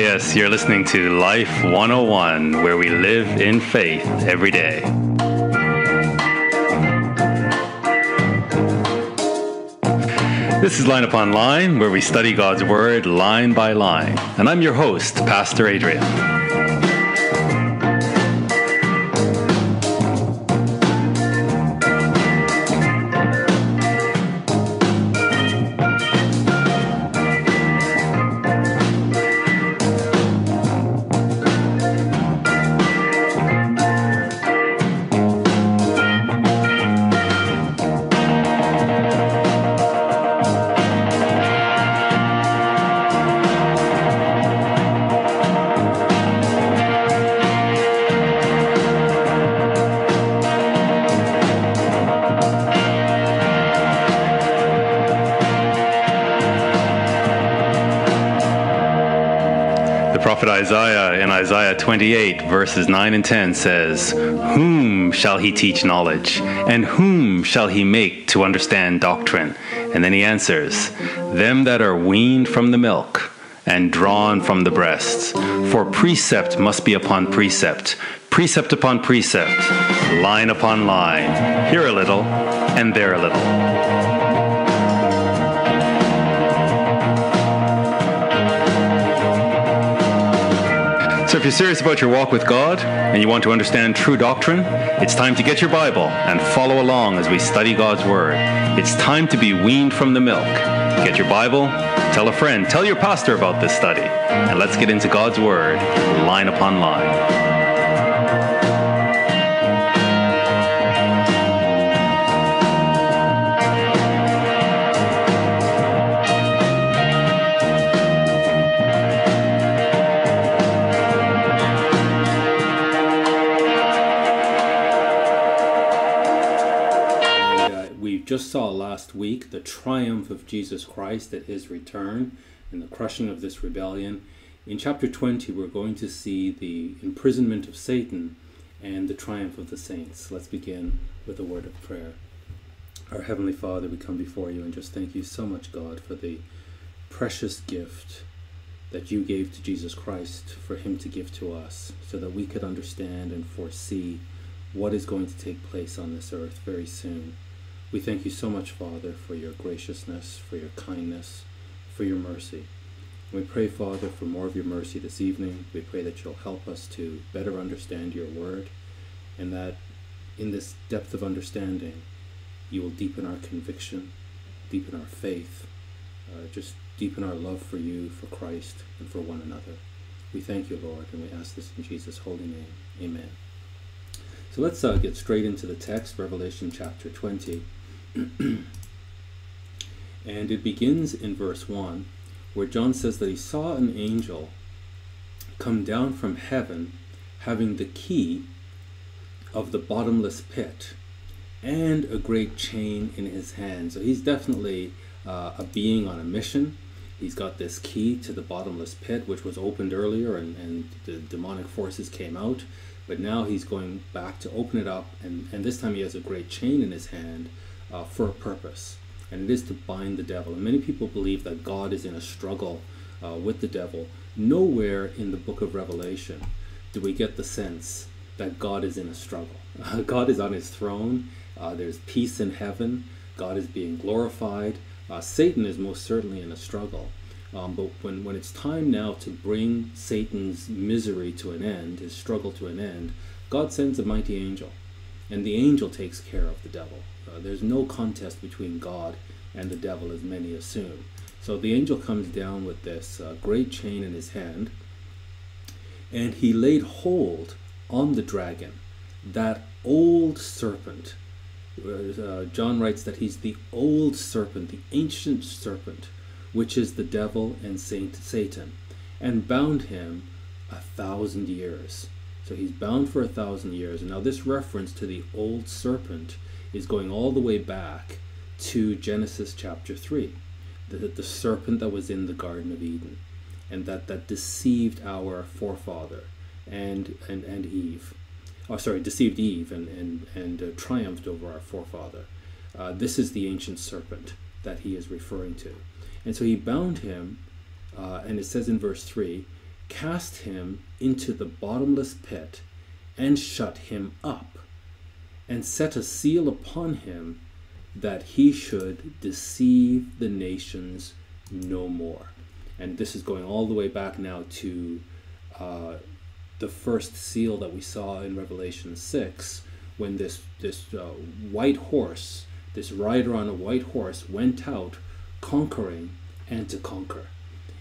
Yes, you're listening to Life 101, where we live in faith every day. This is Line Upon Line, where we study God's Word line by line. And I'm your host, Pastor Adrian. 28, verses 9 and 10 says, Whom shall he teach knowledge? And whom shall he make to understand doctrine? And then he answers, Them that are weaned from the milk and drawn from the breasts. For precept must be upon precept, precept upon precept, line upon line, here a little and there a little. If you're serious about your walk with God and you want to understand true doctrine, it's time to get your Bible and follow along as we study God's Word. It's time to be weaned from the milk. Get your Bible, tell a friend, tell your pastor about this study, and let's get into God's Word line upon line. Just saw last week the triumph of Jesus Christ at his return and the crushing of this rebellion. In chapter 20, we're going to see the imprisonment of Satan and the triumph of the saints. Let's begin with a word of prayer. Our Heavenly Father, we come before you and just thank you so much, God, for the precious gift that you gave to Jesus Christ for him to give to us so that we could understand and foresee what is going to take place on this earth very soon. We thank you so much, Father, for your graciousness, for your kindness, for your mercy. We pray, Father, for more of your mercy this evening. We pray that you'll help us to better understand your word, and that in this depth of understanding, you will deepen our conviction, deepen our faith, uh, just deepen our love for you, for Christ, and for one another. We thank you, Lord, and we ask this in Jesus' holy name. Amen. So let's uh, get straight into the text, Revelation chapter 20. and it begins in verse 1, where John says that he saw an angel come down from heaven having the key of the bottomless pit and a great chain in his hand. So he's definitely uh, a being on a mission. He's got this key to the bottomless pit, which was opened earlier, and, and the demonic forces came out. But now he's going back to open it up, and, and this time he has a great chain in his hand uh, for a purpose, and it is to bind the devil. And many people believe that God is in a struggle uh, with the devil. Nowhere in the book of Revelation do we get the sense that God is in a struggle. God is on his throne, uh, there's peace in heaven, God is being glorified. Uh, Satan is most certainly in a struggle. Um, but when, when it's time now to bring Satan's misery to an end, his struggle to an end, God sends a mighty angel. And the angel takes care of the devil. Uh, there's no contest between God and the devil, as many assume. So the angel comes down with this uh, great chain in his hand, and he laid hold on the dragon, that old serpent. Uh, John writes that he's the old serpent, the ancient serpent, which is the devil and Saint Satan, and bound him a thousand years. So he's bound for a thousand years. Now this reference to the old serpent is going all the way back to Genesis chapter 3, the, the serpent that was in the Garden of Eden and that, that deceived our forefather and, and, and Eve. Oh, sorry, deceived Eve and, and, and uh, triumphed over our forefather. Uh, this is the ancient serpent that he is referring to. And so he bound him, uh, and it says in verse 3 cast him into the bottomless pit, and shut him up, and set a seal upon him that he should deceive the nations no more. And this is going all the way back now to uh, the first seal that we saw in Revelation 6 when this, this uh, white horse, this rider on a white horse, went out conquering and to conquer.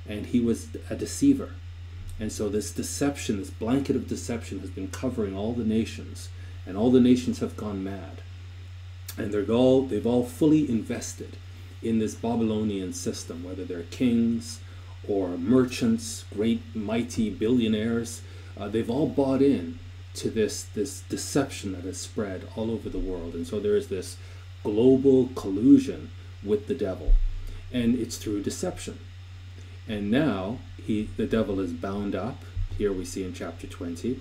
And he was a deceiver. And so this deception, this blanket of deception, has been covering all the nations, and all the nations have gone mad. And they're all, they've all fully invested in this Babylonian system, whether they're kings or merchants, great mighty billionaires. Uh, they've all bought in to this this deception that has spread all over the world, and so there is this global collusion with the devil, and it's through deception. And now he, the devil, is bound up. Here we see in chapter twenty,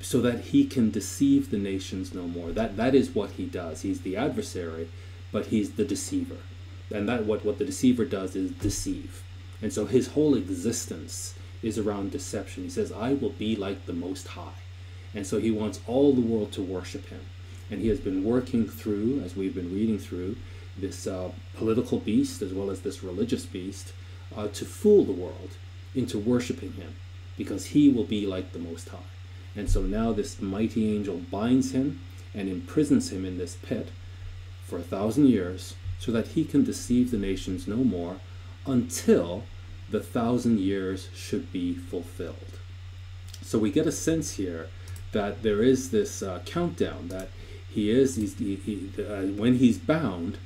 so that he can deceive the nations no more. That that is what he does. He's the adversary, but he's the deceiver, and that what what the deceiver does is deceive. And so his whole existence is around deception. He says, "I will be like the Most High," and so he wants all the world to worship him. And he has been working through, as we've been reading through, this uh, political beast as well as this religious beast uh, to fool the world into worshiping him because he will be like the Most High. And so now this mighty angel binds him and imprisons him in this pit for a thousand years so that he can deceive the nations no more until the thousand years should be fulfilled. So we get a sense here that there is this uh, countdown that he is he's, he, he, uh, when he's bound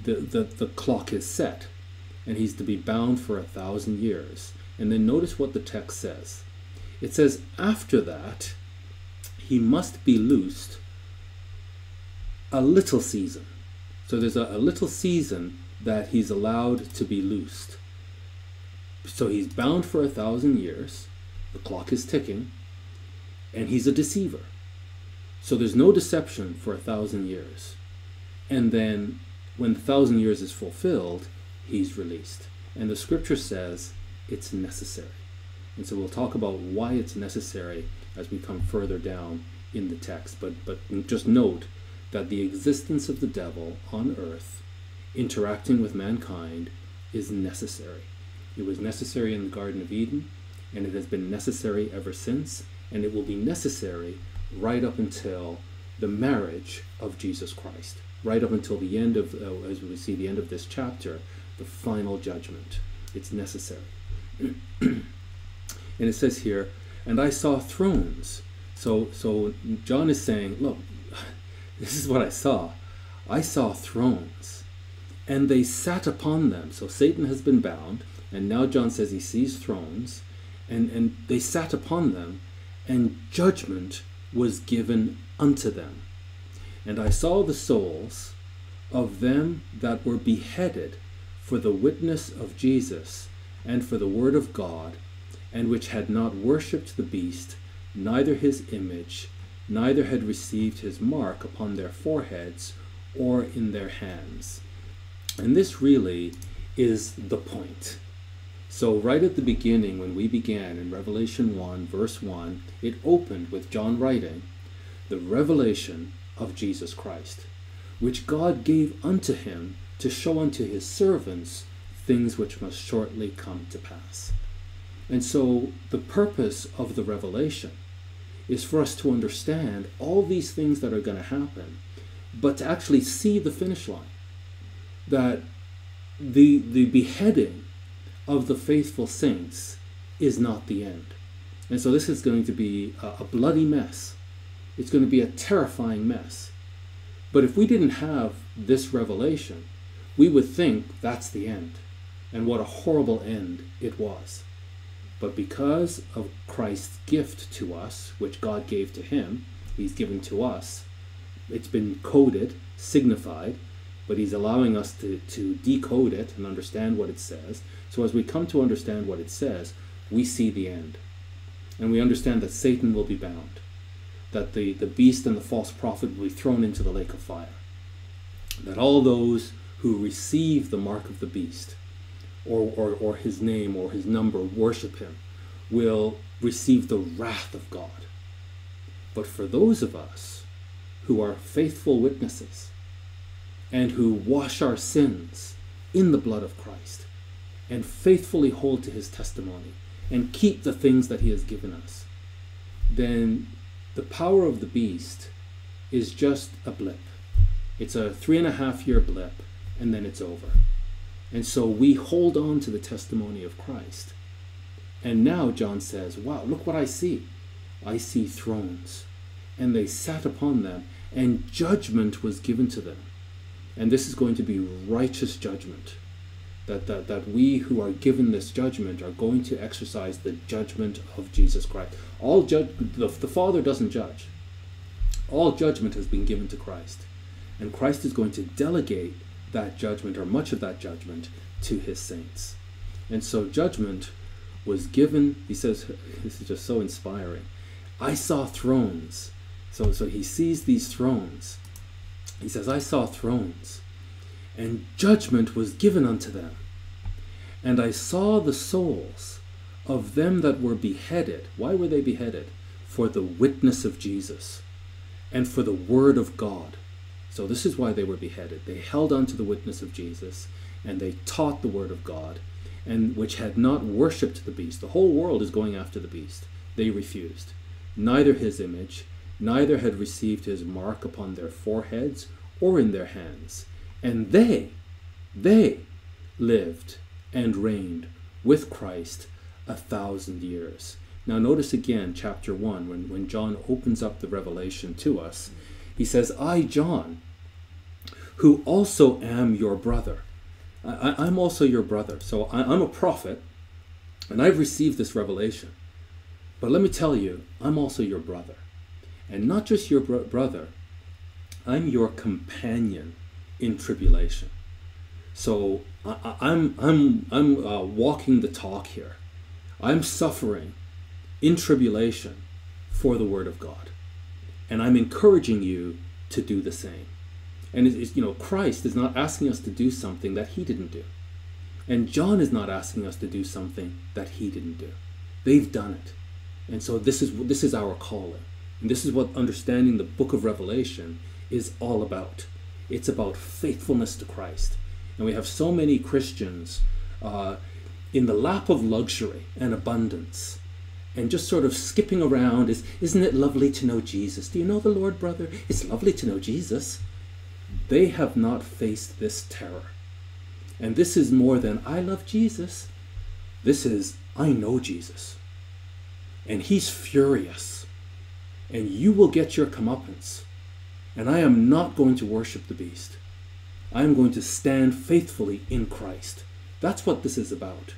the, the, the clock is set and he's to be bound for a thousand years and then notice what the text says it says after that he must be loosed a little season so there's a, a little season that he's allowed to be loosed so he's bound for a thousand years the clock is ticking and he's a deceiver so there's no deception for a thousand years. And then when the thousand years is fulfilled, he's released. And the scripture says it's necessary. And so we'll talk about why it's necessary as we come further down in the text. But, but just note that the existence of the devil on earth interacting with mankind is necessary. It was necessary in the Garden of Eden, and it has been necessary ever since, and it will be necessary right up until the marriage of Jesus Christ, right up until the end of, uh, as we see the end of this chapter, the final judgment. It's necessary. and it says here, and I saw thrones. So, so John is saying, look, this is what I saw. I saw thrones, and they sat upon them. So Satan has been bound, and now John says he sees thrones, and, and they sat upon them, and judgment was given unto them. And I saw the souls of them that were beheaded for the witness of Jesus and for the word of God, and which had not worshipped the beast, neither his image, neither had received his mark upon their foreheads or in their hands. And this really is the point. So, right at the beginning, when we began in Revelation 1, verse 1, it opened with John writing, The revelation of Jesus Christ, which God gave unto him to show unto his servants things which must shortly come to pass. And so, the purpose of the revelation is for us to understand all these things that are going to happen, but to actually see the finish line. That the, the beheading of the faithful saints is not the end. And so this is going to be a, a bloody mess. It's going to be a terrifying mess. But if we didn't have this revelation, we would think that's the end. And what a horrible end it was. But because of Christ's gift to us, which God gave to him, he's given to us, it's been coded, signified, but he's allowing us to, to decode it and understand what it says. So as we come to understand what it says, we see the end. And we understand that Satan will be bound, that the, the beast and the false prophet will be thrown into the lake of fire, that all those who receive the mark of the beast, or, or, or his name or his number, worship him, will receive the wrath of God. But for those of us who are faithful witnesses and who wash our sins in the blood of Christ and faithfully hold to his testimony and keep the things that he has given us, then the power of the beast is just a blip. It's a three and a half year blip, and then it's over. And so we hold on to the testimony of Christ. And now John says, Wow, look what I see. I see thrones, and they sat upon them, and judgment was given to them. And this is going to be righteous judgment. That, that, that we who are given this judgment are going to exercise the judgment of Jesus Christ. All judge, the, the Father doesn't judge. All judgment has been given to Christ. And Christ is going to delegate that judgment, or much of that judgment, to his saints. And so judgment was given, he says, this is just so inspiring. I saw thrones. So, so he sees these thrones. He says, I saw thrones, and judgment was given unto them. And I saw the souls of them that were beheaded. Why were they beheaded? For the witness of Jesus and for the word of God. So, this is why they were beheaded. They held on to the witness of Jesus and they taught the word of God, and which had not worshipped the beast. The whole world is going after the beast. They refused. Neither his image, neither had received his mark upon their foreheads or in their hands. And they, they lived and reigned with Christ a thousand years. Now, notice again, chapter 1, when, when John opens up the revelation to us, he says, I, John, who also am your brother. I, am also your brother. So I, I'm a prophet, and I've received this revelation. But let me tell you, I'm also your brother. And not just your bro- brother, I'm your companion in tribulation. So I, am I'm, I'm uh, walking the talk here. I'm suffering in tribulation for the Word of God. And I'm encouraging you to do the same. And it's, you know, Christ is not asking us to do something that he didn't do. And John is not asking us to do something that he didn't do. They've done it. And so this is this is our calling. And this is what understanding the book of Revelation is all about. It's about faithfulness to Christ. And we have so many Christians uh, in the lap of luxury and abundance and just sort of skipping around is isn't it lovely to know Jesus? Do you know the Lord, brother? It's lovely to know Jesus. They have not faced this terror. And this is more than I love Jesus. This is I know Jesus. And he's furious. And you will get your comeuppance. And I am not going to worship the beast. I am going to stand faithfully in Christ. That's what this is about.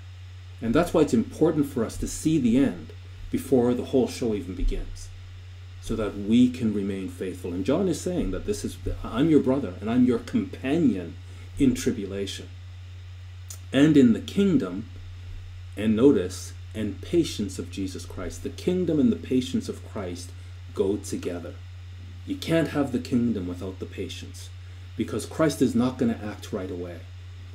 And that's why it's important for us to see the end before the whole show even begins so that we can remain faithful. And John is saying that this is, I'm your brother and I'm your companion in tribulation and in the kingdom, and notice, and patience of Jesus Christ. The kingdom and the patience of Christ go together. You can't have the kingdom without the patience because Christ is not going to act right away.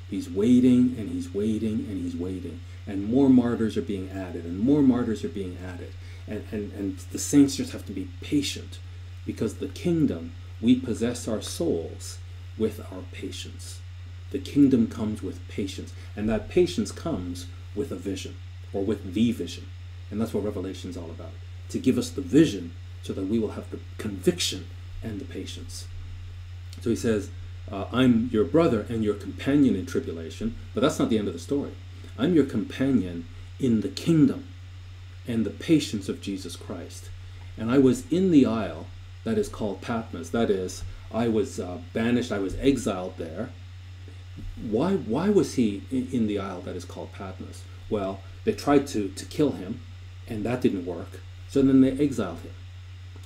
He's waiting and he's waiting and he's waiting. And more martyrs are being added and more martyrs are being added and, and, and the saints just have to be patient because the kingdom, we possess our souls with our patience. The kingdom comes with patience, and that patience comes with a vision or with the vision. And that's what Revelation is all about to give us the vision so that we will have the conviction and the patience. So he says, uh, I'm your brother and your companion in tribulation, but that's not the end of the story. I'm your companion in the kingdom and the patience of Jesus Christ. And I was in the isle that is called Patmos. That is, I was uh, banished, I was exiled there. Why, why was he in, the isle that is called Patmos? Well, they tried to, to kill him, and that didn't work. So then they exiled him.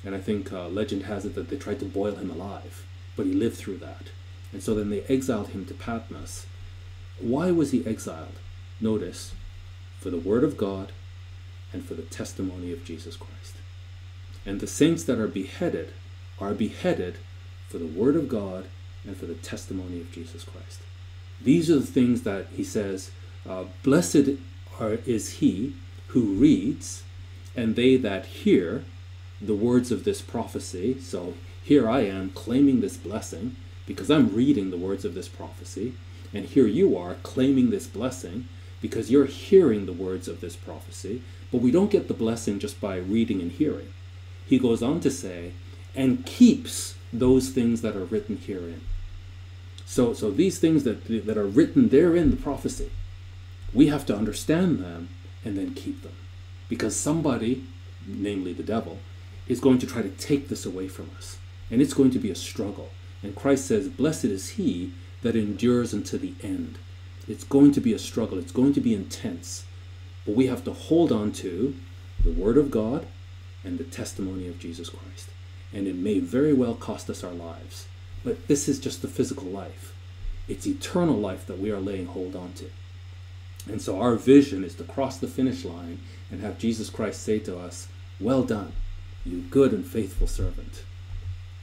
And I think uh, legend has it that they tried to boil him alive, but he lived through that. And so then they exiled him to Patmos. Why was he exiled? Notice, for the word of God and for the testimony of Jesus Christ. And the saints that are beheaded are beheaded for the Word of God and for the testimony of Jesus Christ. These are the things that he says, uh, Blessed are, is he who reads, and they that hear the words of this prophecy. So here I am claiming this blessing because I'm reading the words of this prophecy, and here you are claiming this blessing because you're hearing the words of this prophecy. But we don't get the blessing just by reading and hearing. He goes on to say, and keeps those things that are written herein. So, so these things that, that are written there in the prophecy, we have to understand them and then keep them. Because somebody, namely the devil, is going to try to take this away from us. And it's going to be a struggle. And Christ says, Blessed is he that endures unto the end. It's going to be a struggle, it's going to be intense. But we have to hold on to the Word of God and the testimony of Jesus Christ. And it may very well cost us our lives. But this is just the physical life. It's eternal life that we are laying hold on to. And so our vision is to cross the finish line and have Jesus Christ say to us, Well done, you good and faithful servant.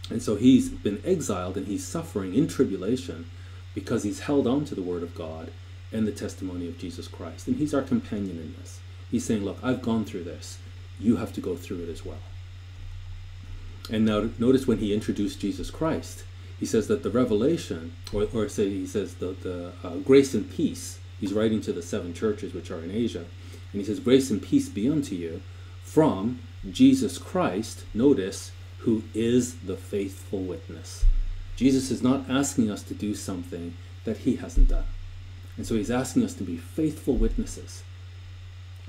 And so he's been exiled and he's suffering in tribulation because he's held on to the word of God and the testimony of Jesus Christ. And he's our companion in this. He's saying, Look, I've gone through this. You have to go through it as well. And now notice when he introduced Jesus Christ, he says that the revelation, or, or say he says the, the uh, grace and peace, he's writing to the seven churches which are in Asia, and he says, Grace and peace be unto you from Jesus Christ, notice, who is the faithful witness. Jesus is not asking us to do something that he hasn't done. And so he's asking us to be faithful witnesses.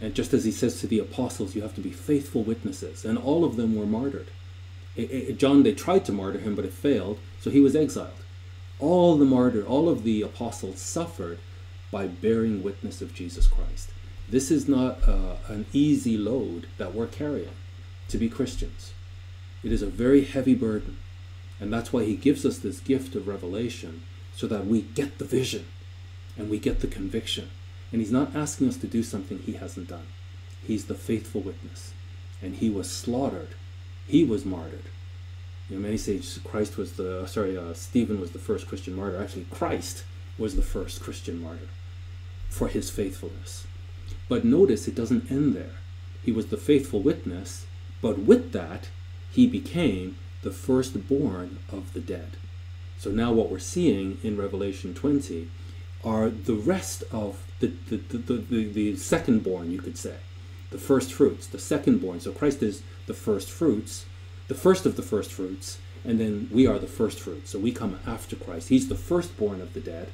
And just as he says to the apostles, you have to be faithful witnesses. And all of them were martyred. It, it, John, they tried to martyr him, but it failed, so he was exiled. All the martyr, all of the apostles suffered by bearing witness of Jesus Christ. This is not uh, an easy load that we're carrying to be Christians. It is a very heavy burden. And that's why he gives us this gift of revelation so that we get the vision and we get the conviction. And he's not asking us to do something he hasn't done. He's the faithful witness. And he was slaughtered. He was martyred. You know, many say Christ was the, sorry, uh, Stephen was the first Christian martyr. Actually, Christ was the first Christian martyr for his faithfulness. But notice it doesn't end there. He was the faithful witness, but with that, he became the firstborn of the dead. So now what we're seeing in Revelation 20 are the rest of the, the, the, the, the secondborn, you could say, the first fruits, the secondborn. So Christ is the first fruits, the first of the first fruits, and then we are the first fruits. So we come after Christ. He's the firstborn of the dead,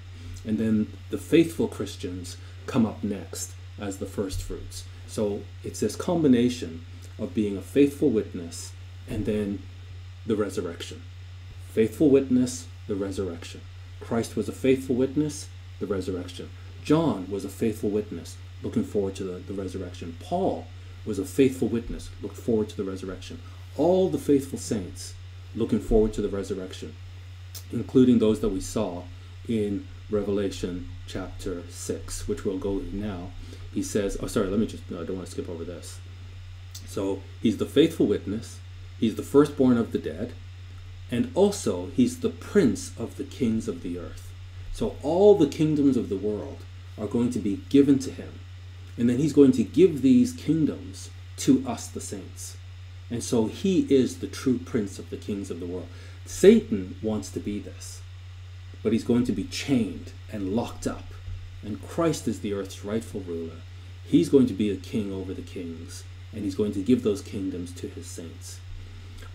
and then the faithful Christians come up next as the first fruits. So it's this combination of being a faithful witness and then the resurrection. Faithful witness, the resurrection. Christ was a faithful witness, the resurrection. John was a faithful witness, looking forward to the, the resurrection. Paul was a faithful witness, looked forward to the resurrection. All the faithful saints looking forward to the resurrection, including those that we saw in Revelation chapter 6, which we'll go now. He says, oh, sorry, let me just, no, I don't want to skip over this. So he's the faithful witness, He's the firstborn of the dead, and also he's the prince of the kings of the earth. So all the kingdoms of the world are going to be given to him. And then he's going to give these kingdoms to us, the saints. And so he is the true prince of the kings of the world. Satan wants to be this, but he's going to be chained and locked up. And Christ is the earth's rightful ruler. He's going to be a king over the kings, and he's going to give those kingdoms to his saints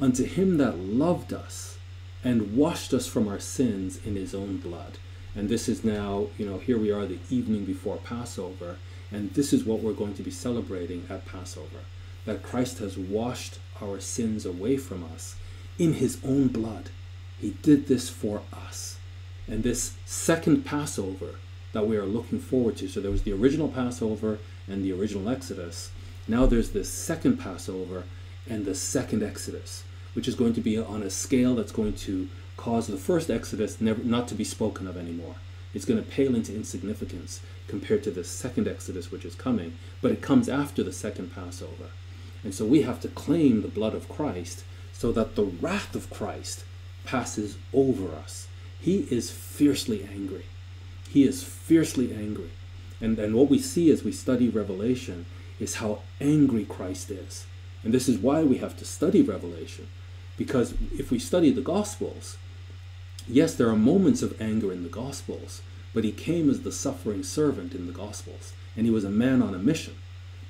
unto him that loved us and washed us from our sins in his own blood. And this is now, you know, here we are the evening before Passover, and this is what we're going to be celebrating at Passover that Christ has washed our sins away from us in his own blood. He did this for us. And this second Passover that we are looking forward to, so there was the original Passover and the original Exodus. Now there's this second Passover and the second Exodus which is going to be on a scale that's going to cause the first Exodus never not to be spoken of anymore. It's going to pale into insignificance compared to the second Exodus, which is coming, but it comes after the second Passover. And so we have to claim the blood of Christ so that the wrath of Christ passes over us. He is fiercely angry. He is fiercely angry. And, and what we see as we study Revelation is how angry Christ is. And this is why we have to study Revelation. Because if we study the Gospels, yes, there are moments of anger in the Gospels, but he came as the suffering servant in the Gospels, and he was a man on a mission.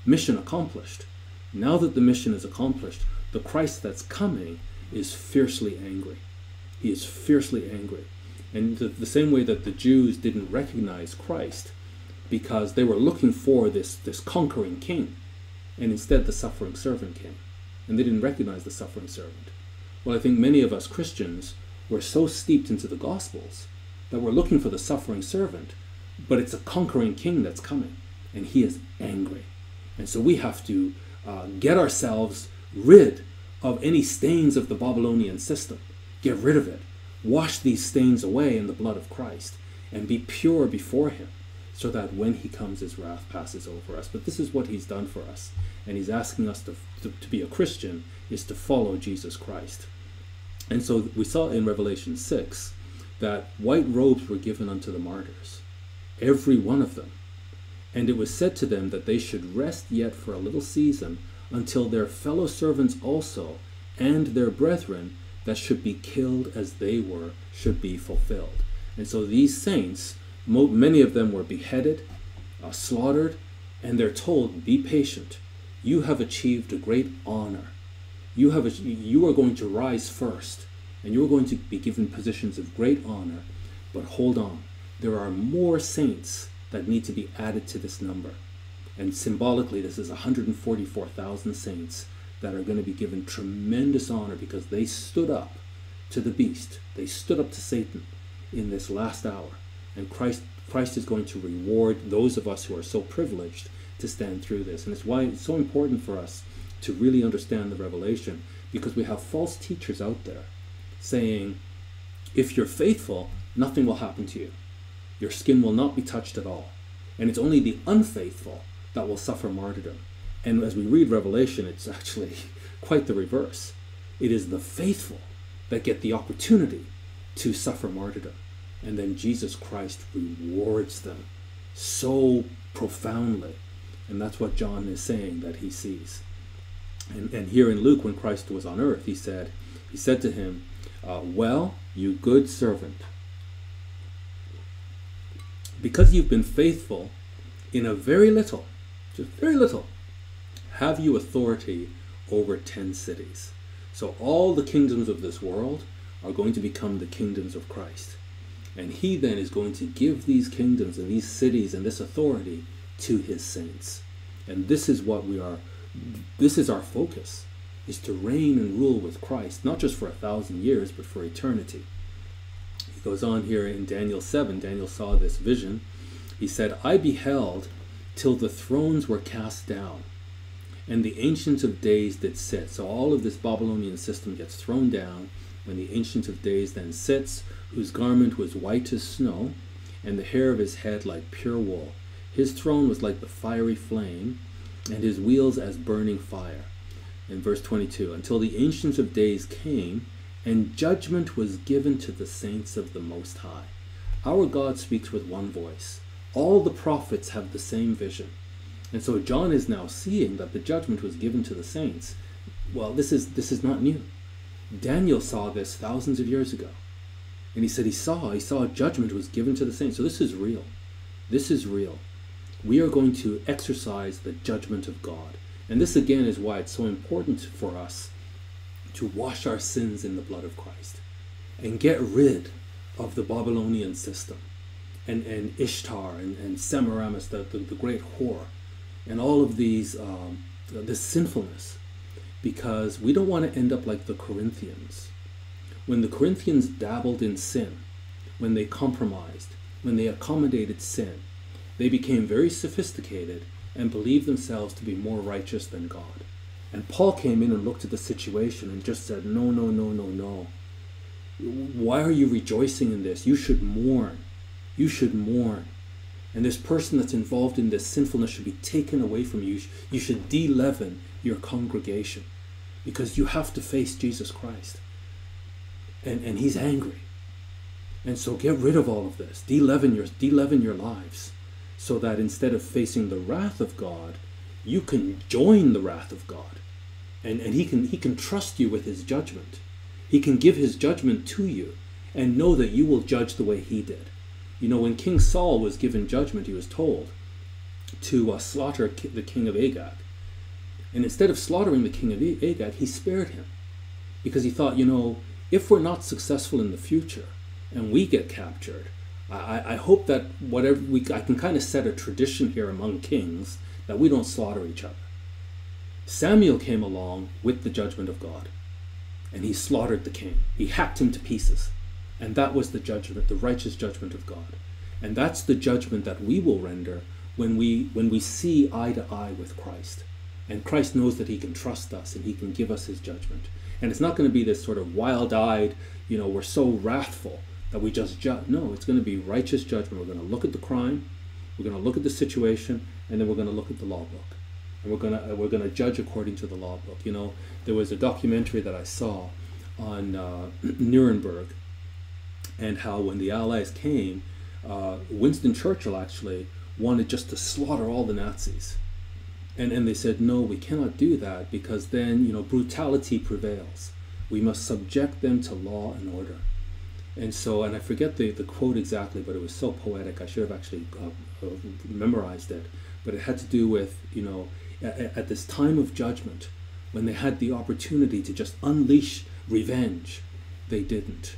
Mission accomplished. Now that the mission is accomplished, the Christ that's coming is fiercely angry. He is fiercely angry. And the, the same way that the Jews didn't recognize Christ because they were looking for this, this conquering king, and instead the suffering servant came. And they didn't recognize the suffering servant. Well, I think many of us Christians were so steeped into the Gospels that we're looking for the suffering servant, but it's a conquering king that's coming, and he is angry. And so we have to uh, get ourselves rid of any stains of the Babylonian system. Get rid of it. Wash these stains away in the blood of Christ and be pure before Him so that when He comes, His wrath passes over us. But this is what He's done for us. And He's asking us to, to, to be a Christian is to follow Jesus Christ. And so we saw in Revelation 6 that white robes were given unto the martyrs, every one of them. And it was said to them that they should rest yet for a little season until their fellow servants also and their brethren that should be killed as they were should be fulfilled. And so these saints, many of them were beheaded, uh, slaughtered, and they're told, "Be patient. You have achieved a great honor. You have you are going to rise first, and you are going to be given positions of great honor. But hold on, there are more saints that need to be added to this number." And symbolically, this is 144,000 saints that are going to be given tremendous honor because they stood up to the beast. They stood up to Satan in this last hour. And Christ, Christ is going to reward those of us who are so privileged to stand through this. And it's why it's so important for us to really understand the revelation because we have false teachers out there saying, if you're faithful, nothing will happen to you. Your skin will not be touched at all. And it's only the unfaithful that will suffer martyrdom. And as we read Revelation, it's actually quite the reverse. It is the faithful that get the opportunity to suffer martyrdom. And then Jesus Christ rewards them so profoundly. And that's what John is saying that he sees. And, and here in Luke, when Christ was on earth, he said, he said to him, uh, Well, you good servant, because you've been faithful in a very little, just very little, have you authority over 10 cities. So all the kingdoms of this world are going to become the kingdoms of Christ. And he then is going to give these kingdoms and these cities and this authority to his saints. And this is what we are, this is our focus, is to reign and rule with Christ, not just for a thousand years, but for eternity. He goes on here in Daniel 7, Daniel saw this vision. He said, I beheld till the thrones were cast down, and the ancients of Days did sit. So all of this Babylonian system gets thrown down when the ancients of Days then sits, whose garment was white as snow, and the hair of his head like pure wool. His throne was like the fiery flame, and his wheels as burning fire. In verse 22, until the ancients of Days came, and judgment was given to the saints of the Most High. Our God speaks with one voice all the prophets have the same vision. And so John is now seeing that the judgment was given to the saints. Well, this is this is not new. Daniel saw this thousands of years ago. And he said he saw, he saw judgment was given to the saints. So this is real. This is real. We are going to exercise the judgment of God. And this again is why it's so important for us to wash our sins in the blood of Christ and get rid of the Babylonian system and, and Ishtar and, and Semiramis, the, the, the great whore, and all of these, um, this sinfulness, because we don't want to end up like the Corinthians. When the Corinthians dabbled in sin, when they compromised, when they accommodated sin, they became very sophisticated and believed themselves to be more righteous than God. And Paul came in and looked at the situation and just said, No, no, no, no, no. Why are you rejoicing in this? You should mourn you should mourn. And this person that's involved in this sinfulness should be taken away from you. You should de-leaven your congregation because you have to face Jesus Christ. And, and he's angry. And so get rid of all of this. De-leaven your, de-leaven your lives so that instead of facing the wrath of God, you can join the wrath of God. And, and he, can, he can trust you with his judgment. He can give his judgment to you and know that you will judge the way he did. You know, when King Saul was given judgment, he was told to uh, slaughter the king of Agag. And instead of slaughtering the king of Agag, he spared him because he thought, you know, if we're not successful in the future and we get captured, I, I hope that whatever we, I can kind of set a tradition here among kings that we don't slaughter each other. Samuel came along with the judgment of God and he slaughtered the king. He hacked him to pieces. And that was the judgment, the righteous judgment of God. And that's the judgment that we will render when we when we see eye to eye with Christ. And Christ knows that he can trust us and he can give us his judgment. And it's not going to be this sort of wild-eyed, you know, we're so wrathful that we just judge. No, it's going to be righteous judgment. We're going to look at the crime, we're going to look at the situation, and then we're going to look at the law book. And we're going to we're going to judge according to the law book. You know, there was a documentary that I saw on uh, Nuremberg and how when the Allies came, uh, Winston Churchill actually wanted just to slaughter all the Nazis. And, and they said, no, we cannot do that because then, you know, brutality prevails. We must subject them to law and order. And so, and I forget the, the quote exactly, but it was so poetic. I should have actually uh, uh, memorized it. But it had to do with, you know, at, at this time of judgment, when they had the opportunity to just unleash revenge, they didn't.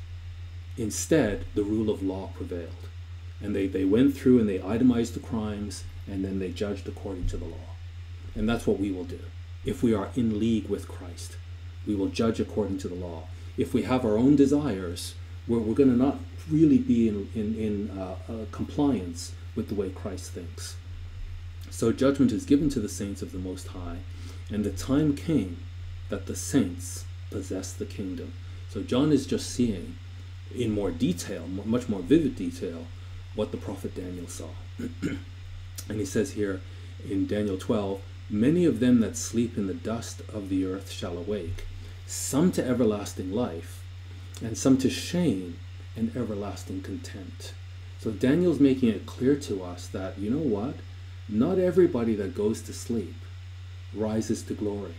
Instead, the rule of law prevailed. And they, they went through and they itemized the crimes and then they judged according to the law. And that's what we will do. If we are in league with Christ, we will judge according to the law. If we have our own desires, we're, we're going to not really be in, in, in uh, uh, compliance with the way Christ thinks. So judgment is given to the saints of the Most High, and the time came that the saints possessed the kingdom. So John is just seeing in more detail, much more vivid detail, what the prophet Daniel saw. and he says here in Daniel 12, Many of them that sleep in the dust of the earth shall awake, some to everlasting life, and some to shame and everlasting contempt. So Daniel's making it clear to us that, you know what? Not everybody that goes to sleep rises to glory.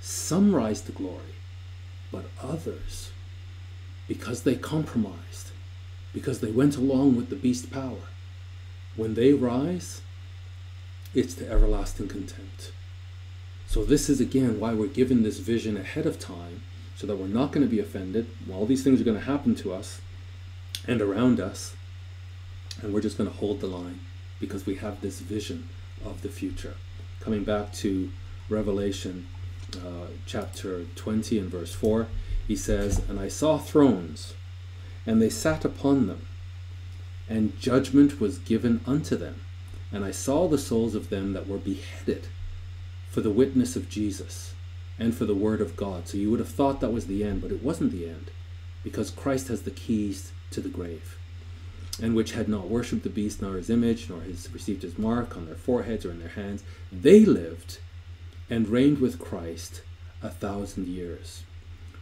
Some rise to glory, but others because they compromised, because they went along with the beast power. When they rise, it's to everlasting contempt. So, this is again why we're given this vision ahead of time so that we're not going to be offended. All these things are going to happen to us and around us, and we're just going to hold the line because we have this vision of the future. Coming back to Revelation uh, chapter 20 and verse 4, he says, And I saw thrones, and they sat upon them, and judgment was given unto them. And I saw the souls of them that were beheaded for the witness of Jesus and for the word of God. So you would have thought that was the end, but it wasn't the end, because Christ has the keys to the grave. And which had not worshipped the beast nor his image, nor has received his mark on their foreheads or in their hands, they lived and reigned with Christ a thousand years.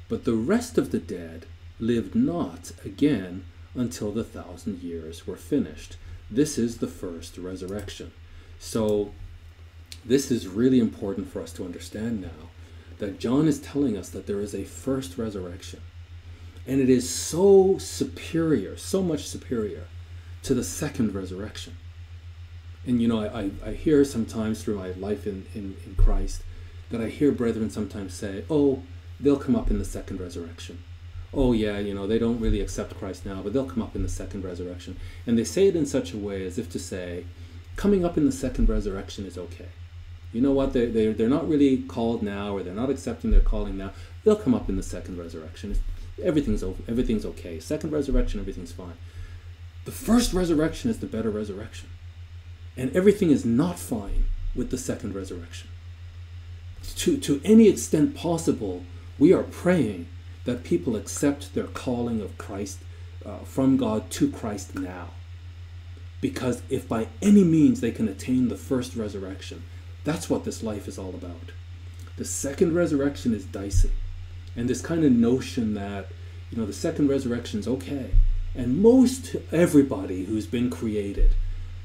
But the rest of the dead lived not again until the thousand years were finished. This is the first resurrection. So, this is really important for us to understand now that John is telling us that there is a first resurrection. And it is so superior, so much superior to the second resurrection. And you know, I, I hear sometimes through my life in, in, in Christ that I hear brethren sometimes say, oh, they'll come up in the second resurrection. Oh, yeah, you know, they don't really accept Christ now, but they'll come up in the second resurrection. And they say it in such a way as if to say, coming up in the second resurrection is okay. You know what? They, they, they're not really called now, or they're not accepting their calling now. They'll come up in the second resurrection. Everything's, everything's okay. Second resurrection, everything's fine. The first resurrection is the better resurrection. And everything is not fine with the second resurrection. To, to any extent possible, we are praying that people accept their calling of Christ uh, from God to Christ now. Because if by any means they can attain the first resurrection, that's what this life is all about. The second resurrection is dicey. And this kind of notion that, you know, the second resurrection is okay. And most everybody who's been created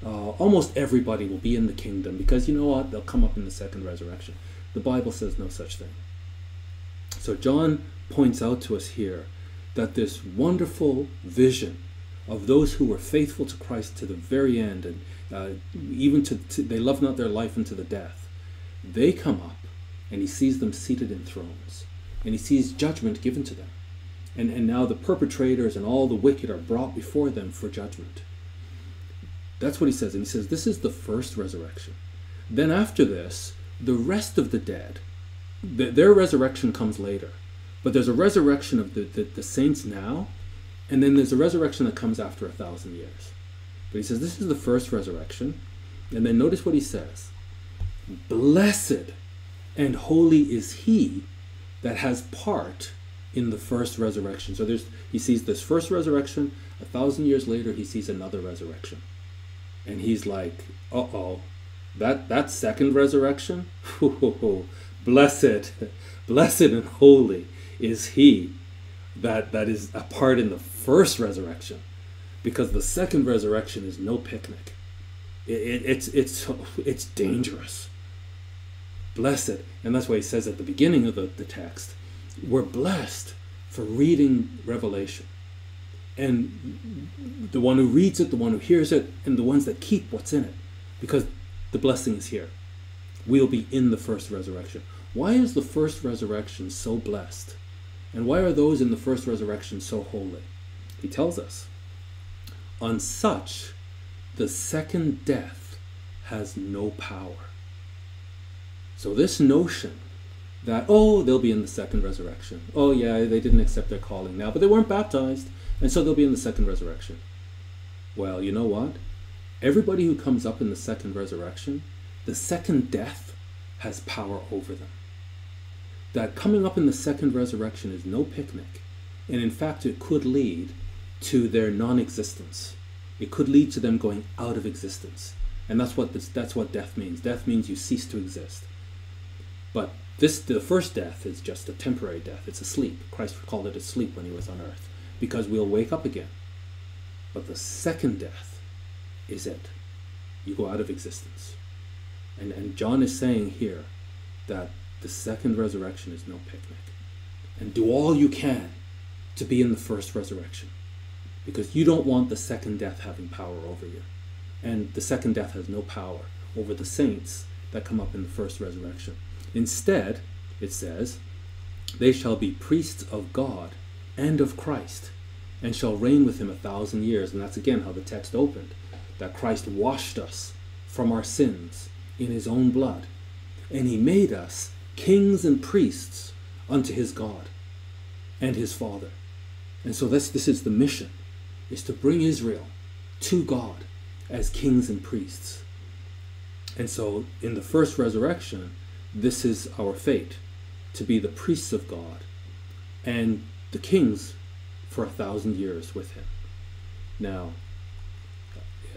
uh, almost everybody will be in the kingdom because you know what? They'll come up in the second resurrection. The Bible says no such thing. So John points out to us here that this wonderful vision of those who were faithful to Christ to the very end and uh, even to, to, they love not their life unto the death. They come up and he sees them seated in thrones and he sees judgment given to them. And, and now the perpetrators and all the wicked are brought before them for judgment. That's what he says and he says this is the first resurrection. Then after this the rest of the dead th- their resurrection comes later. But there's a resurrection of the, the, the saints now and then there's a resurrection that comes after a thousand years. But he says this is the first resurrection. And then notice what he says Blessed and holy is he that has part in the first resurrection. So there's he sees this first resurrection, a thousand years later he sees another resurrection. And he's like, uh oh, that that second resurrection, blessed, blessed and holy is he that that is a part in the first resurrection because the second resurrection is no picnic. It, it, it's it's it's dangerous. Blessed and that's why he says at the beginning of the, the text we're blessed for reading revelation. And the one who reads it the one who hears it and the ones that keep what's in it because the blessing is here. We'll be in the first resurrection. Why is the first resurrection so blessed? And why are those in the first resurrection so holy? He tells us, on such the second death has no power. So, this notion that, oh, they'll be in the second resurrection. Oh, yeah, they didn't accept their calling now, but they weren't baptized, and so they'll be in the second resurrection. Well, you know what? Everybody who comes up in the second resurrection, the second death has power over them that coming up in the second resurrection is no picnic, and in fact, it could lead to their non existence. It could lead to them going out of existence. And that's what, this, that's what death means. Death means you cease to exist. But this, the first death is just a temporary death. It's a sleep. Christ called it a sleep when he was on earth, because we'll wake up again. But the second death is it. You go out of existence. And, and John is saying here that the second resurrection is no picnic. And do all you can to be in the first resurrection. Because you don't want the second death having power over you. And the second death has no power over the saints that come up in the first resurrection. Instead, it says, they shall be priests of God and of Christ, and shall reign with him a thousand years. And that's again how the text opened that Christ washed us from our sins in his own blood, and he made us kings and priests unto his God and his Father. And so this, this is the mission, is to bring Israel to God as kings and priests. And so in the first resurrection, this is our fate, to be the priests of God and the kings for a thousand years with him. Now,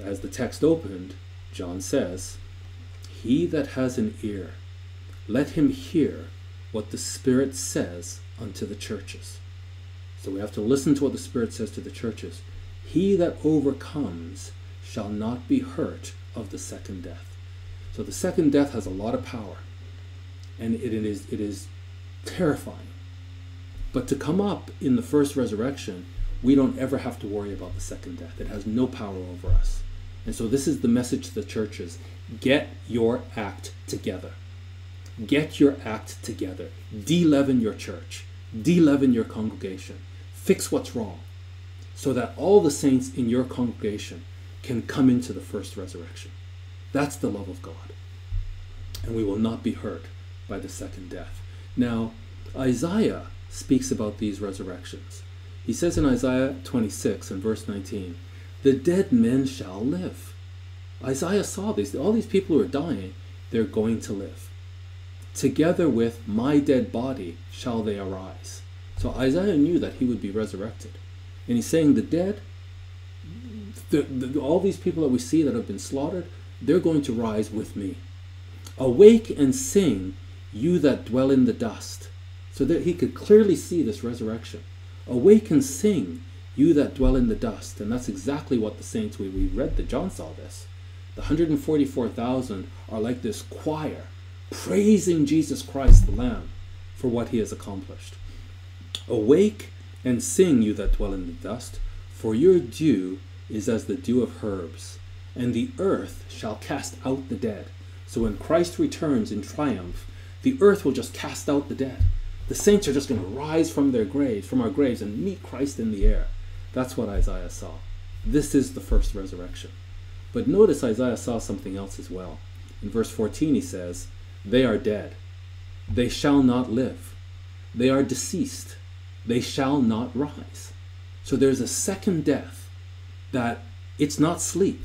as the text opened, John says, He that has an ear, let him hear what the Spirit says unto the churches. So we have to listen to what the Spirit says to the churches. He that overcomes shall not be hurt of the second death. So the second death has a lot of power, and it is, it is terrifying. But to come up in the first resurrection, we don't ever have to worry about the second death. It has no power over us. And so this is the message to the churches get your act together. Get your act together. De-leaven your church. De-leaven your congregation. Fix what's wrong so that all the saints in your congregation can come into the first resurrection. That's the love of God. And we will not be hurt by the second death. Now, Isaiah speaks about these resurrections. He says in Isaiah 26 and verse 19, The dead men shall live. Isaiah saw these. All these people who are dying, they're going to live together with my dead body shall they arise. So Isaiah knew that he would be resurrected. And he's saying the dead, the, the, all these people that we see that have been slaughtered, they're going to rise with me. Awake and sing, you that dwell in the dust. So that he could clearly see this resurrection. Awake and sing, you that dwell in the dust. And that's exactly what the saints, we, we read that John saw this. The 144,000 are like this choir praising Jesus Christ the Lamb for what he has accomplished. Awake and sing, you that dwell in the dust, for your dew is as the dew of herbs, and the earth shall cast out the dead. So when Christ returns in triumph, the earth will just cast out the dead. The saints are just going to rise from their graves, from our graves, and meet Christ in the air. That's what Isaiah saw. This is the first resurrection. But notice Isaiah saw something else as well. In verse 14, he says, They are dead. They shall not live. They are deceased. They shall not rise. So there's a second death that it's not sleep,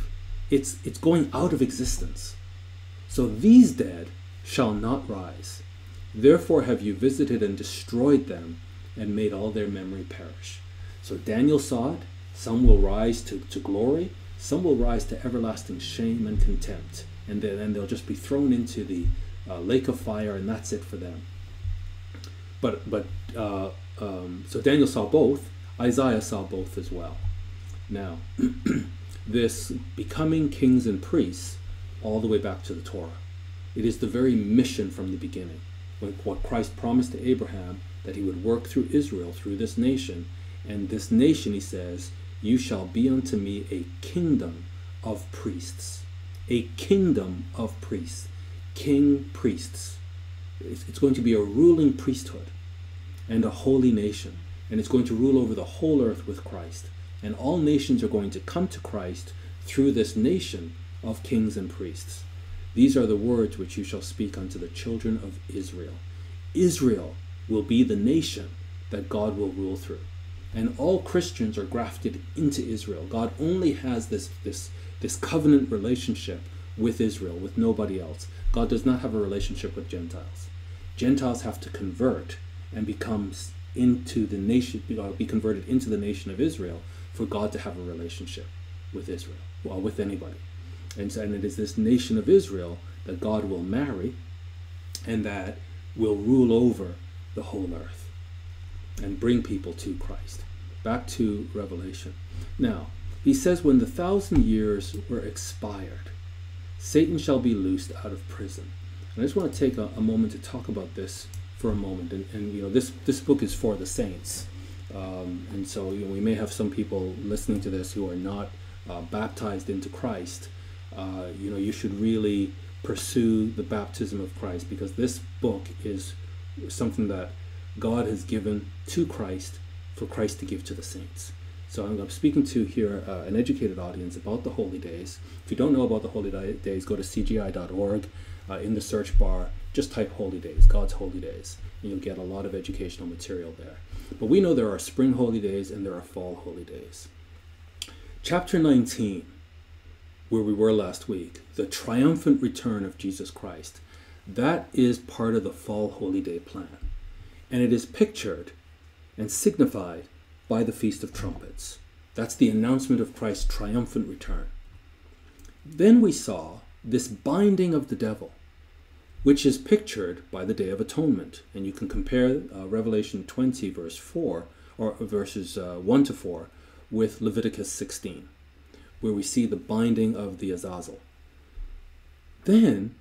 it's, it's going out of existence. So these dead shall not rise. Therefore have you visited and destroyed them and made all their memory perish. So Daniel saw it. Some will rise to, to glory, some will rise to everlasting shame and contempt. And then they'll just be thrown into the uh, lake of fire, and that's it for them. But, but uh, um, so Daniel saw both, Isaiah saw both as well. Now, this becoming kings and priests, all the way back to the Torah. It is the very mission from the beginning. When what Christ promised to Abraham that he would work through Israel, through this nation, and this nation, he says, you shall be unto me a kingdom of priests. A kingdom of priests. King priests. It's going to be a ruling priesthood and a holy nation. And it's going to rule over the whole earth with Christ. And all nations are going to come to Christ through this nation of kings and priests. These are the words which you shall speak unto the children of Israel. Israel will be the nation that God will rule through. And all Christians are grafted into Israel. God only has this, this, this covenant relationship with Israel, with nobody else. God does not have a relationship with Gentiles. Gentiles have to convert and become into the nation, uh, be converted into the nation of Israel for God to have a relationship with Israel, well, with anybody. And, so, and it is this nation of Israel that God will marry and that will rule over the whole earth and bring people to Christ. Back to Revelation. Now, he says, When the thousand years were expired, Satan shall be loosed out of prison. And I just want to take a, a moment to talk about this for a moment. And, and, you know, this, this book is for the saints. Um, and so you know, we may have some people listening to this who are not uh, baptized into Christ. Uh, you know, you should really pursue the baptism of Christ because this book is something that God has given to Christ for Christ to give to the saints. So I'm, speaking to here uh, an educated audience about the holy days. If you don't know about the holy days, go to cgi.org. Uh, in the search bar, just type holy days, God's holy days, and you'll get a lot of educational material there. But we know there are spring holy days and there are fall holy days. Chapter 19 where we were last week, the triumphant return of Jesus Christ, that is part of the fall holy day plan. And it is pictured and signified by the Feast of Trumpets. That's the announcement of Christ's triumphant return. Then we saw this binding of the devil, which is pictured by the Day of Atonement. And you can compare uh, Revelation 20, verse 4, or verses uh, 1 to 4, with Leviticus 16 where we see the binding of the Azazel. Then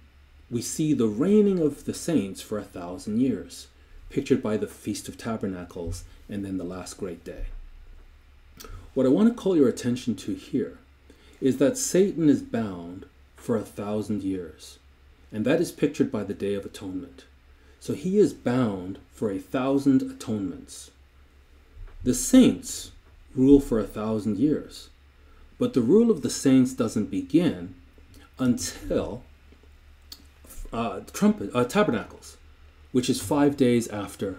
we see the reigning of the saints for a thousand years, pictured by the Feast of Tabernacles and then the last great day. What I want to call your attention to here is that Satan is bound for a thousand years, and that is pictured by the Day of Atonement. So he is bound for a thousand atonements. The saints rule for a thousand years. But the rule of the saints doesn't begin until uh, trumpet, uh, tabernacles, which is five days after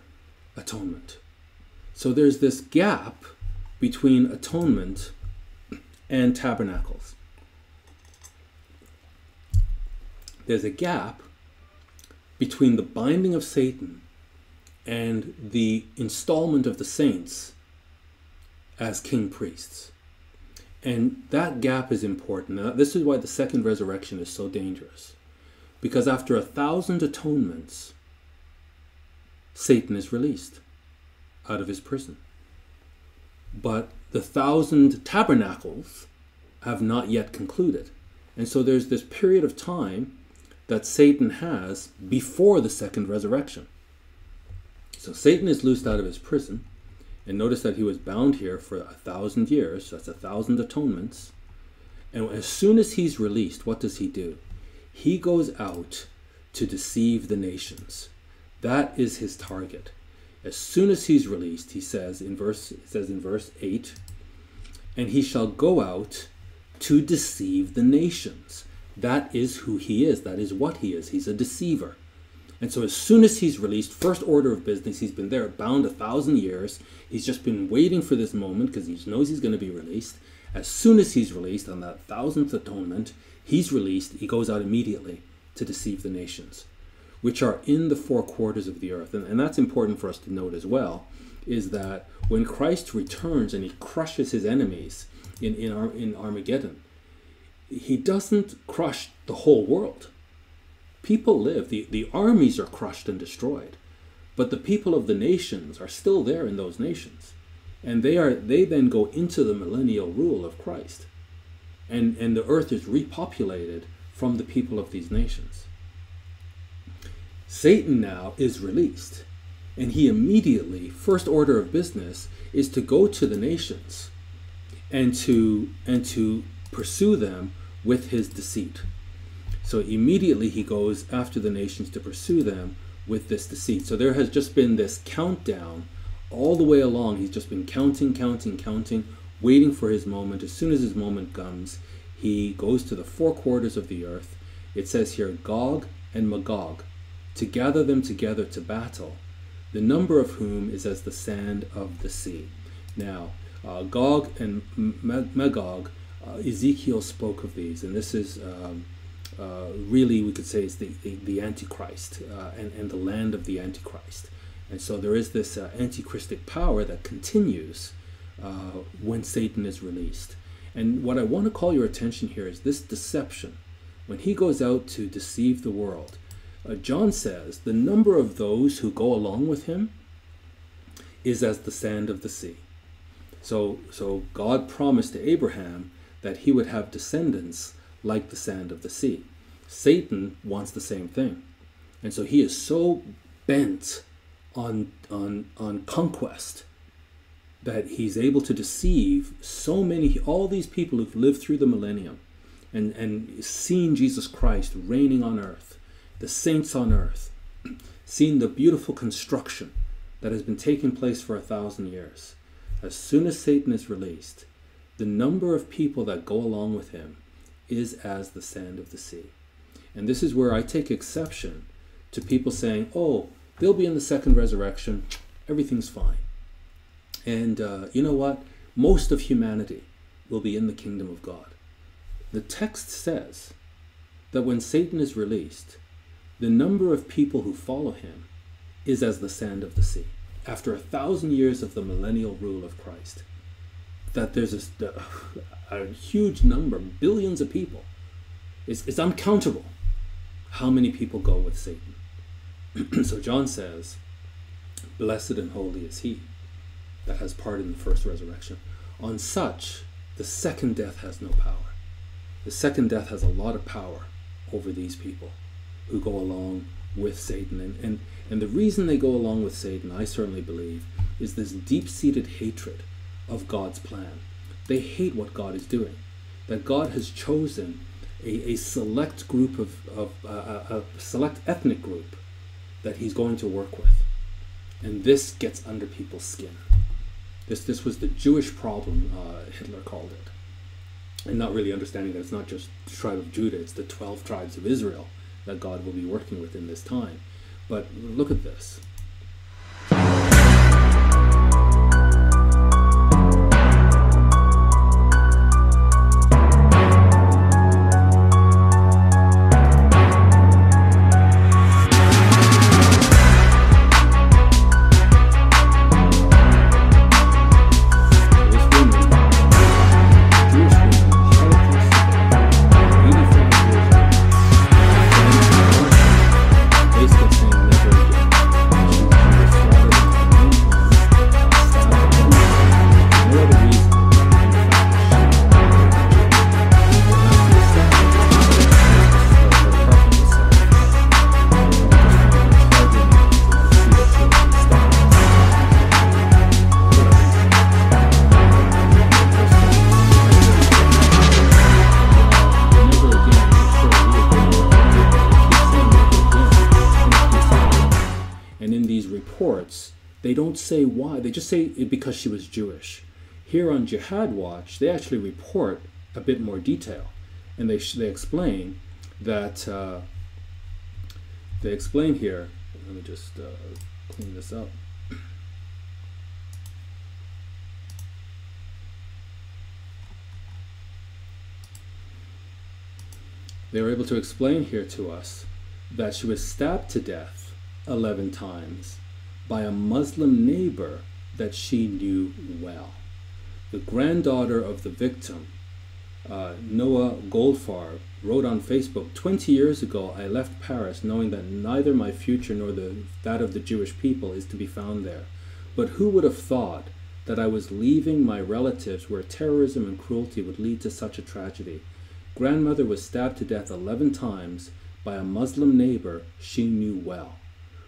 atonement. So there's this gap between atonement and tabernacles. There's a gap between the binding of Satan and the installment of the saints as king priests. And that gap is important. this is why the second resurrection is so dangerous. Because after a thousand atonements, Satan is released out of his prison. But the thousand tabernacles have not yet concluded. And so there's this period of time that Satan has before the second resurrection. So Satan is loosed out of his prison. And notice that he was bound here for a thousand years. So that's a thousand atonements. And as soon as he's released, what does he do? He goes out to deceive the nations. That is his target. As soon as he's released, he says in verse says in verse 8, and he shall go out to deceive the nations. That is who he is. That is what he is. He's a deceiver. And so, as soon as he's released, first order of business, he's been there bound a thousand years. He's just been waiting for this moment because he knows he's going to be released. As soon as he's released on that thousandth atonement, he's released. He goes out immediately to deceive the nations, which are in the four quarters of the earth. And, and that's important for us to note as well, is that when Christ returns and he crushes his enemies in, in, Ar- in Armageddon, he doesn't crush the whole world people live. The, the armies are crushed and destroyed, but the people of the nations are still there in those nations. And they are they then go into the millennial rule of Christ. And, and the earth is repopulated from the people of these nations. Satan now is released, and he immediately, first order of business, is to go to the nations and to and to pursue them with his deceit. So immediately he goes after the nations to pursue them with this deceit. So there has just been this countdown all the way along. He's just been counting, counting, counting, waiting for his moment. As soon as his moment comes, he goes to the four quarters of the earth. It says here Gog and Magog to gather them together to battle, the number of whom is as the sand of the sea. Now, uh, Gog and Magog, Ezekiel spoke of these, and this is. Um, uh, really we could say is the, the, the Antichrist uh, and, and the land of the Antichrist. And so there is this uh, antichristic power that continues uh, when Satan is released. And what I want to call your attention here is this deception. When he goes out to deceive the world, uh, John says the number of those who go along with him is as the sand of the sea. So, so God promised to Abraham that he would have descendants like the sand of the sea. Satan wants the same thing. And so he is so bent on, on, on conquest that he's able to deceive so many, all these people who've lived through the millennium and, and seen Jesus Christ reigning on earth, the saints on earth, seen the beautiful construction that has been taking place for a thousand years. As soon as Satan is released, the number of people that go along with him is as the sand of the sea. And this is where I take exception to people saying, oh, they'll be in the second resurrection, everything's fine. And uh, you know what? Most of humanity will be in the kingdom of God. The text says that when Satan is released, the number of people who follow him is as the sand of the sea. After a thousand years of the millennial rule of Christ, that there's a, a huge number, billions of people. It's, it's uncountable how many people go with Satan. so John says, Blessed and holy is he that has part in the first resurrection. On such, the second death has no power. The second death has a lot of power over these people who go along with Satan. And, and, and the reason they go along with Satan, I certainly believe, is this deep seated hatred of God's plan. They hate what God is doing. That God has chosen a, a select group of, of uh, a select ethnic group that He's going to work with. And this gets under people's skin. This, this was the Jewish problem, uh, Hitler called it. And not really understanding that it's not just the tribe of Judah, it's the 12 tribes of Israel that God will be working with in this time. But look at this. Say why. They just say it because she was Jewish. Here on Jihad Watch, they actually report a bit more detail, and they they explain that uh, they explain here. Let me just uh, clean this up. They were able to explain here to us that she was stabbed to death 11 times by a Muslim neighbor that she knew well. The granddaughter of the victim, uh, Noa Goldfarb, wrote on Facebook 20 years ago, I left Paris knowing that neither my future nor the, that of the Jewish people is to be found there. But who would have thought that I was leaving my relatives where terrorism and cruelty would lead to such a tragedy? Grandmother was stabbed to death 11 times by a Muslim neighbor she knew well,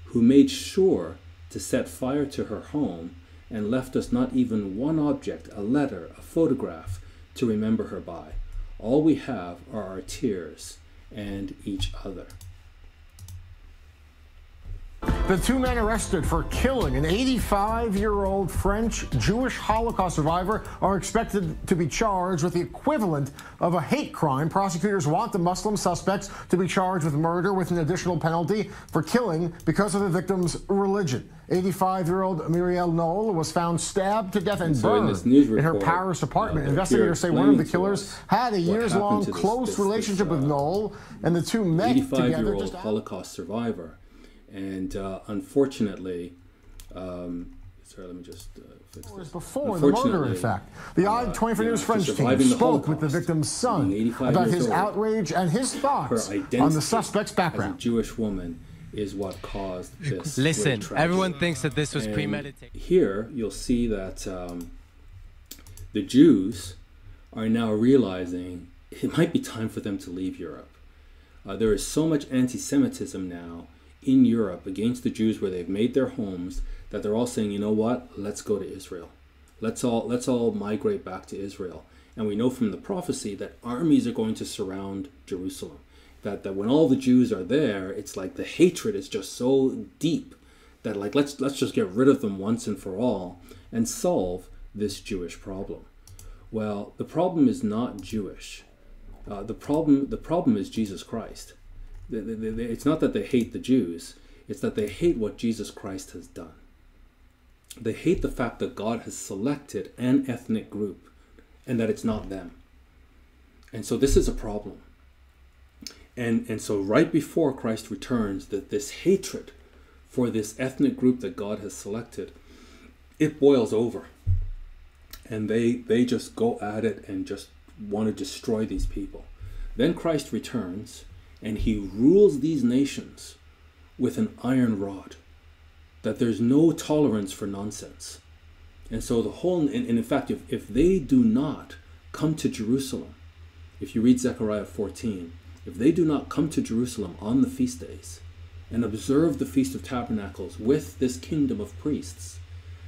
who made sure to set fire to her home and left us not even one object, a letter, a photograph, to remember her by. All we have are our tears and each other. The two men arrested for killing an 85 year old French Jewish Holocaust survivor are expected to be charged with the equivalent of a hate crime. Prosecutors want the Muslim suspects to be charged with murder with an additional penalty for killing because of the victim's religion. 85 year old Mireille Knoll was found stabbed to death and So in burned this news in her Paris apartment. uh, Investigators say one of the killers had a years long happened to this- close this- relationship this, with uh, Knoll, and the two met together. 85 together year old Holocaust survivor. And uh, unfortunately, um, sorry, let me just uh, fix hours this. before the murder, in fact. The uh, odd 24 News after French team surviving the spoke with the victim's son about his old, outrage and his thoughts on the suspect's as a background. Jewish woman is what caused this. Listen, everyone thinks that this was And premeditated. Here, you'll see that um, the Jews are now realizing it might be time for them to leave Europe. Uh, there is so much anti Semitism now in Europe against the Jews where they've made their homes that they're all saying, you know what, let's go to Israel. Let's all, let's all migrate back to Israel. And we know from the prophecy that armies are going to surround Jerusalem. That, that when all the Jews are there, it's like the hatred is just so deep that like let's let's just get rid of them once and for all and solve this Jewish problem. Well, the problem is not Jewish. Uh, the problem the problem is Jesus Christ. It's not that they hate the Jews; it's that they hate what Jesus Christ has done. They hate the fact that God has selected an ethnic group, and that it's not them. And so this is a problem. And and so right before Christ returns, that this hatred for this ethnic group that God has selected, it boils over. And they they just go at it and just want to destroy these people. Then Christ returns and he rules these nations with an iron rod. That there's no tolerance for nonsense. And so the whole and, in fact if, if they do not come to Jerusalem, if you read Zechariah 14, if they do not come to Jerusalem on the feast days, and observe the Feast of Tabernacles with this kingdom of priests,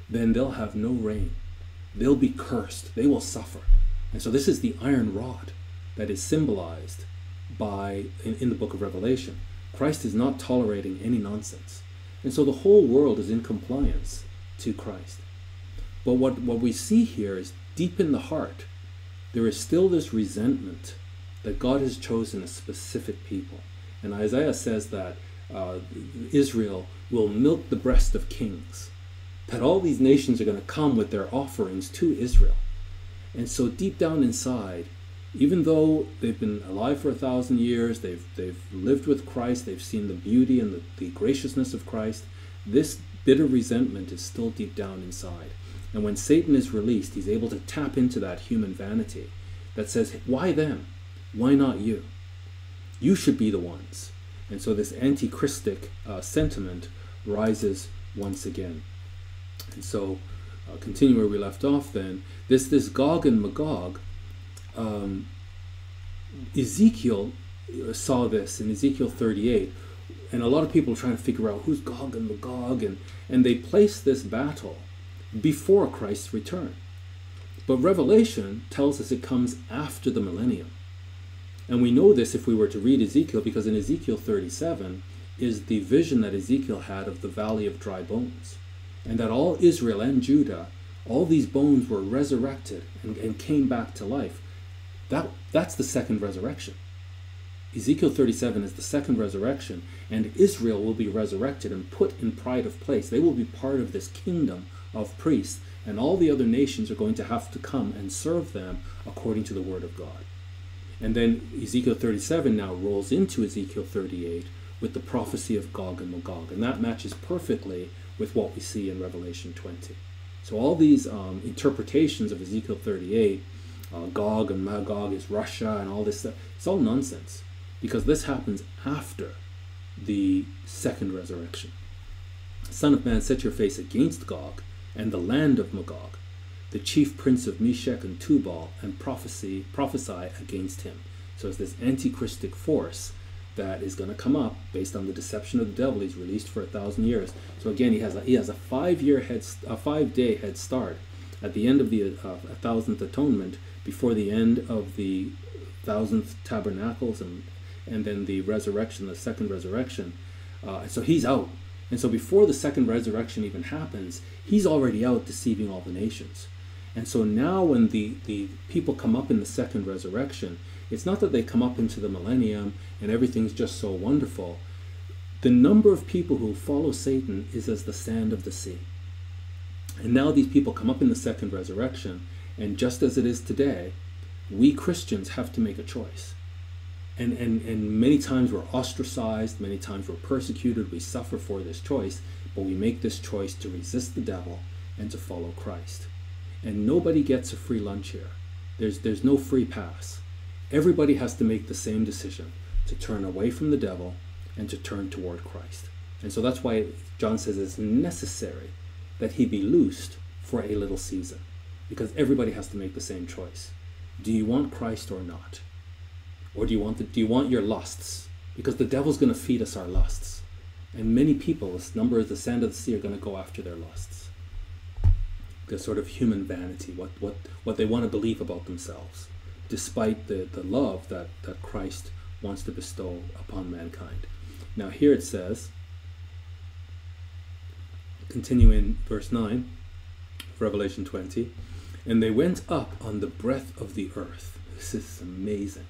then they'll have no rain. They'll be cursed. They will suffer. And so this is the iron rod that is symbolized by in, in the book of Revelation. Christ is not tolerating any nonsense. And so the whole world is in compliance to Christ. But what, what we see here is deep in the heart, there is still this resentment that God has chosen a specific people. And Isaiah says that uh, Israel will milk the breast of kings, that all these nations are going to come with their offerings to Israel. And so, deep down inside, even though they've been alive for a thousand years, they've, they've lived with Christ, they've seen the beauty and the, the graciousness of Christ, this bitter resentment is still deep down inside. And when Satan is released, he's able to tap into that human vanity that says, Why them? Why not you? You should be the ones. And so this anti Christic uh, sentiment rises once again. And so, uh, continue where we left off then, this, this Gog and Magog, um, Ezekiel uh, saw this in Ezekiel 38, and a lot of people are trying to figure out who's Gog and Magog, and, and they place this battle before Christ's return. But Revelation tells us it comes after the millennium. And we know this if we were to read Ezekiel, because in Ezekiel 37, is the vision that Ezekiel had of the valley of dry bones, and that all Israel and Judah, all these bones were resurrected and, and came back to life. That, that's the second resurrection. Ezekiel 37 is the second resurrection, and Israel will be resurrected and put in pride of place. They will be part of this kingdom of priests, and all the other nations are going to have to come and serve them according to the word of God. And then Ezekiel 37 now rolls into Ezekiel 38 with the prophecy of Gog and Magog, and that matches perfectly with what we see in Revelation 20. So all these um, interpretations of Ezekiel 38, uh, Gog and Magog is Russia and all this stuff, it's all nonsense because this happens after the second resurrection. Son of man, set your face against Gog and the land of Magog, the chief prince of Meshech and Tubal, and prophecy prophesy against him. So it's this antichristic force that is going to come up based on the deception of the devil. He's released for a thousand years. So again, he has a, he has a five year head a five day head start at the end of the uh, thousandth atonement before the end of the thousandth tabernacles and and then the resurrection, the second resurrection. Uh, so he's out. And so before the second resurrection even happens, he's already out deceiving all the nations. And so now when the, the people come up in the second resurrection, it's not that they come up into the millennium and everything's just so wonderful. The number of people who follow Satan is as the sand of the sea. And now these people come up in the second resurrection, and just as it is today, we Christians have to make a choice and, and, and many times we're ostracized, many times we're persecuted, we suffer for this choice, but we make this choice to resist the devil and to follow Christ. And nobody gets a free lunch here. There's, there's no free pass. Everybody has to make the same decision to turn away from the devil and to turn toward Christ. And so that's why John says it's necessary that he be loosed for a little season, because everybody has to make the same choice. Do you want Christ or not? Or do you want the, do you want your lusts? Because the devil's going to feed us our lusts. And many people, as number as the sand of the sea, are going to go after their lusts. The sort of human vanity, what, what, what they want to believe about themselves, despite the, the love that, that Christ wants to bestow upon mankind. Now, here it says, continue in verse 9, Revelation 20, and they went up on the breadth of the earth. This is amazing.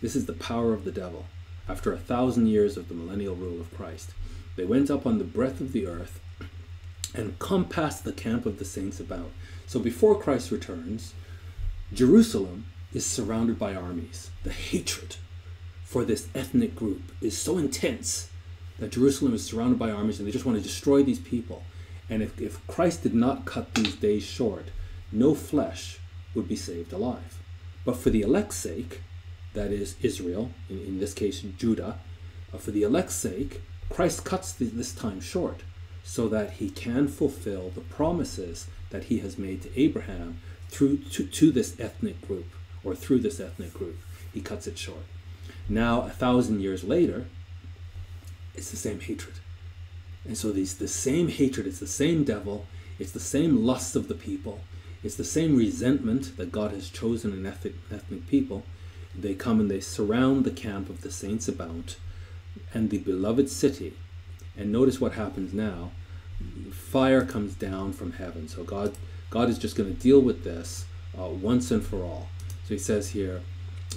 This is the power of the devil. After a thousand years of the millennial rule of Christ, they went up on the breadth of the earth and compassed the camp of the saints about. So before Christ returns, Jerusalem is surrounded by armies. The hatred for this ethnic group is so intense that Jerusalem is surrounded by armies and they just want to destroy these people. And if, if Christ did not cut these days short, no flesh would be saved alive. But for the elect's sake, that is Israel, in, in this case Judah, uh, for the elect's sake, Christ cuts the, this time short so that he can fulfill the promises that he has made to Abraham through to, to this ethnic group or through this ethnic group. He cuts it short. Now, a thousand years later, it's the same hatred. And so these the same hatred, it's the same devil, it's the same lust of the people, it's the same resentment that God has chosen an ethnic, ethnic people they come and they surround the camp of the saints about and the beloved city. And notice what happens now. Fire comes down from heaven. So God, God is just going to deal with this uh, once and for all. So he says here,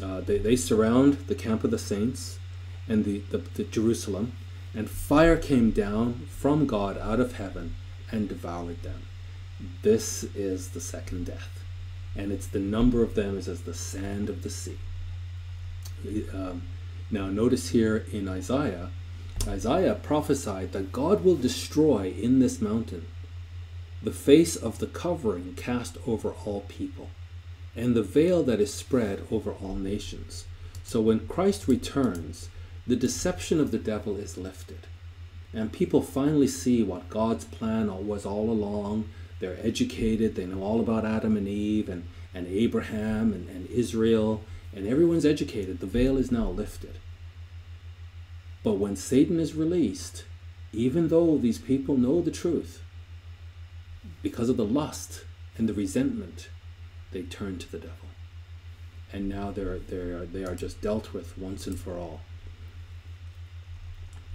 uh, they, they surround the camp of the saints and the, the, the Jerusalem, and fire came down from God out of heaven and devoured them. This is the second death, and it's the number of them is as the sand of the sea. Um, now, notice here in Isaiah, Isaiah prophesied that God will destroy in this mountain the face of the covering cast over all people, and the veil that is spread over all nations. So when Christ returns, the deception of the devil is lifted. And people finally see what God's plan was all along. They're educated, they know all about Adam and Eve and, and Abraham and, and Israel and everyone's educated, the veil is now lifted. But when Satan is released, even though these people know the truth, because of the lust and the resentment, they turn to the devil. And now they're, they're, they are just dealt with once and for all.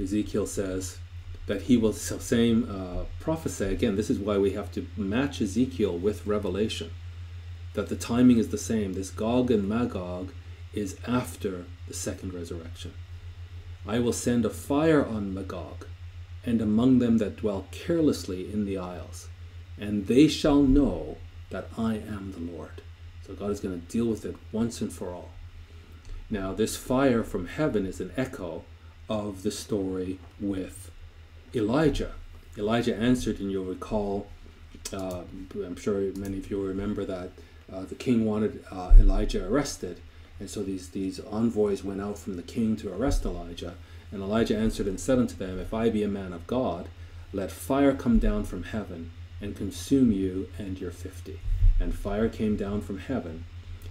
Ezekiel says that he will same uh, prophesy again. This is why we have to match Ezekiel with Revelation. That the timing is the same. This Gog and Magog is after the second resurrection. I will send a fire on Magog, and among them that dwell carelessly in the isles, and they shall know that I am the Lord. So God is going to deal with it once and for all. Now, this fire from heaven is an echo of the story with Elijah. Elijah answered, and you'll recall, uh, I'm sure many of you remember that uh, the king wanted uh, Elijah arrested, and so these, these envoys went out from the king to arrest Elijah. And Elijah answered and said unto them, If I be a man of God, let fire come down from heaven and consume you and your fifty. And fire came down from heaven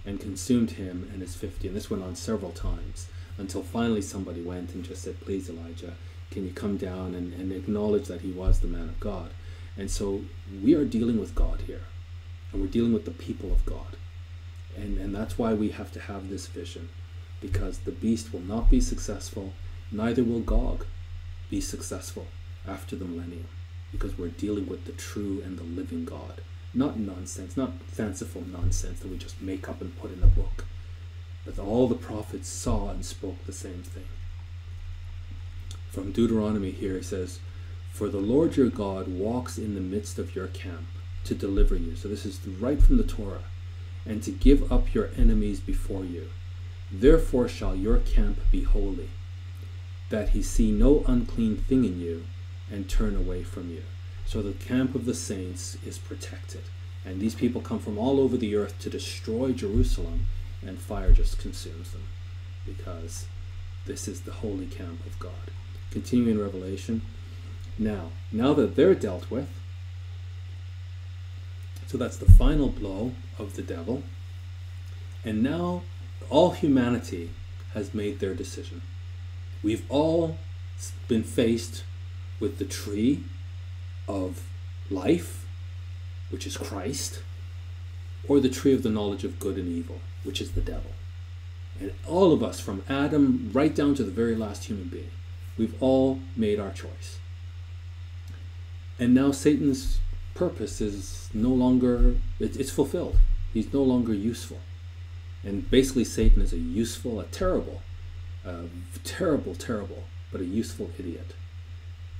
and consumed him and his fifty. And this went on several times until finally somebody went and just said, Please, Elijah, can you come down and, and acknowledge that he was the man of God? And so we are dealing with God here, and we're dealing with the people of God. And, and that's why we have to have this vision, because the beast will not be successful, neither will Gog be successful after the millennium, because we're dealing with the true and the living God. Not nonsense, not fanciful nonsense that we just make up and put in a book. But all the prophets saw and spoke the same thing. From Deuteronomy here it says, For the Lord your God walks in the midst of your camp to deliver you. So this is right from the Torah and to give up your enemies before you. Therefore shall your camp be holy, that he see no unclean thing in you, and turn away from you. So the camp of the saints is protected. And these people come from all over the earth to destroy Jerusalem, and fire just consumes them, because this is the holy camp of God. Continuing Revelation. Now, now that they're dealt with, so that's the final blow of the devil. And now all humanity has made their decision. We've all been faced with the tree of life, which is Christ, or the tree of the knowledge of good and evil, which is the devil. And all of us, from Adam right down to the very last human being, we've all made our choice. And now Satan's purpose is no longer it's fulfilled. He's no longer useful. And basically satan is a useful a terrible a terrible terrible but a useful idiot.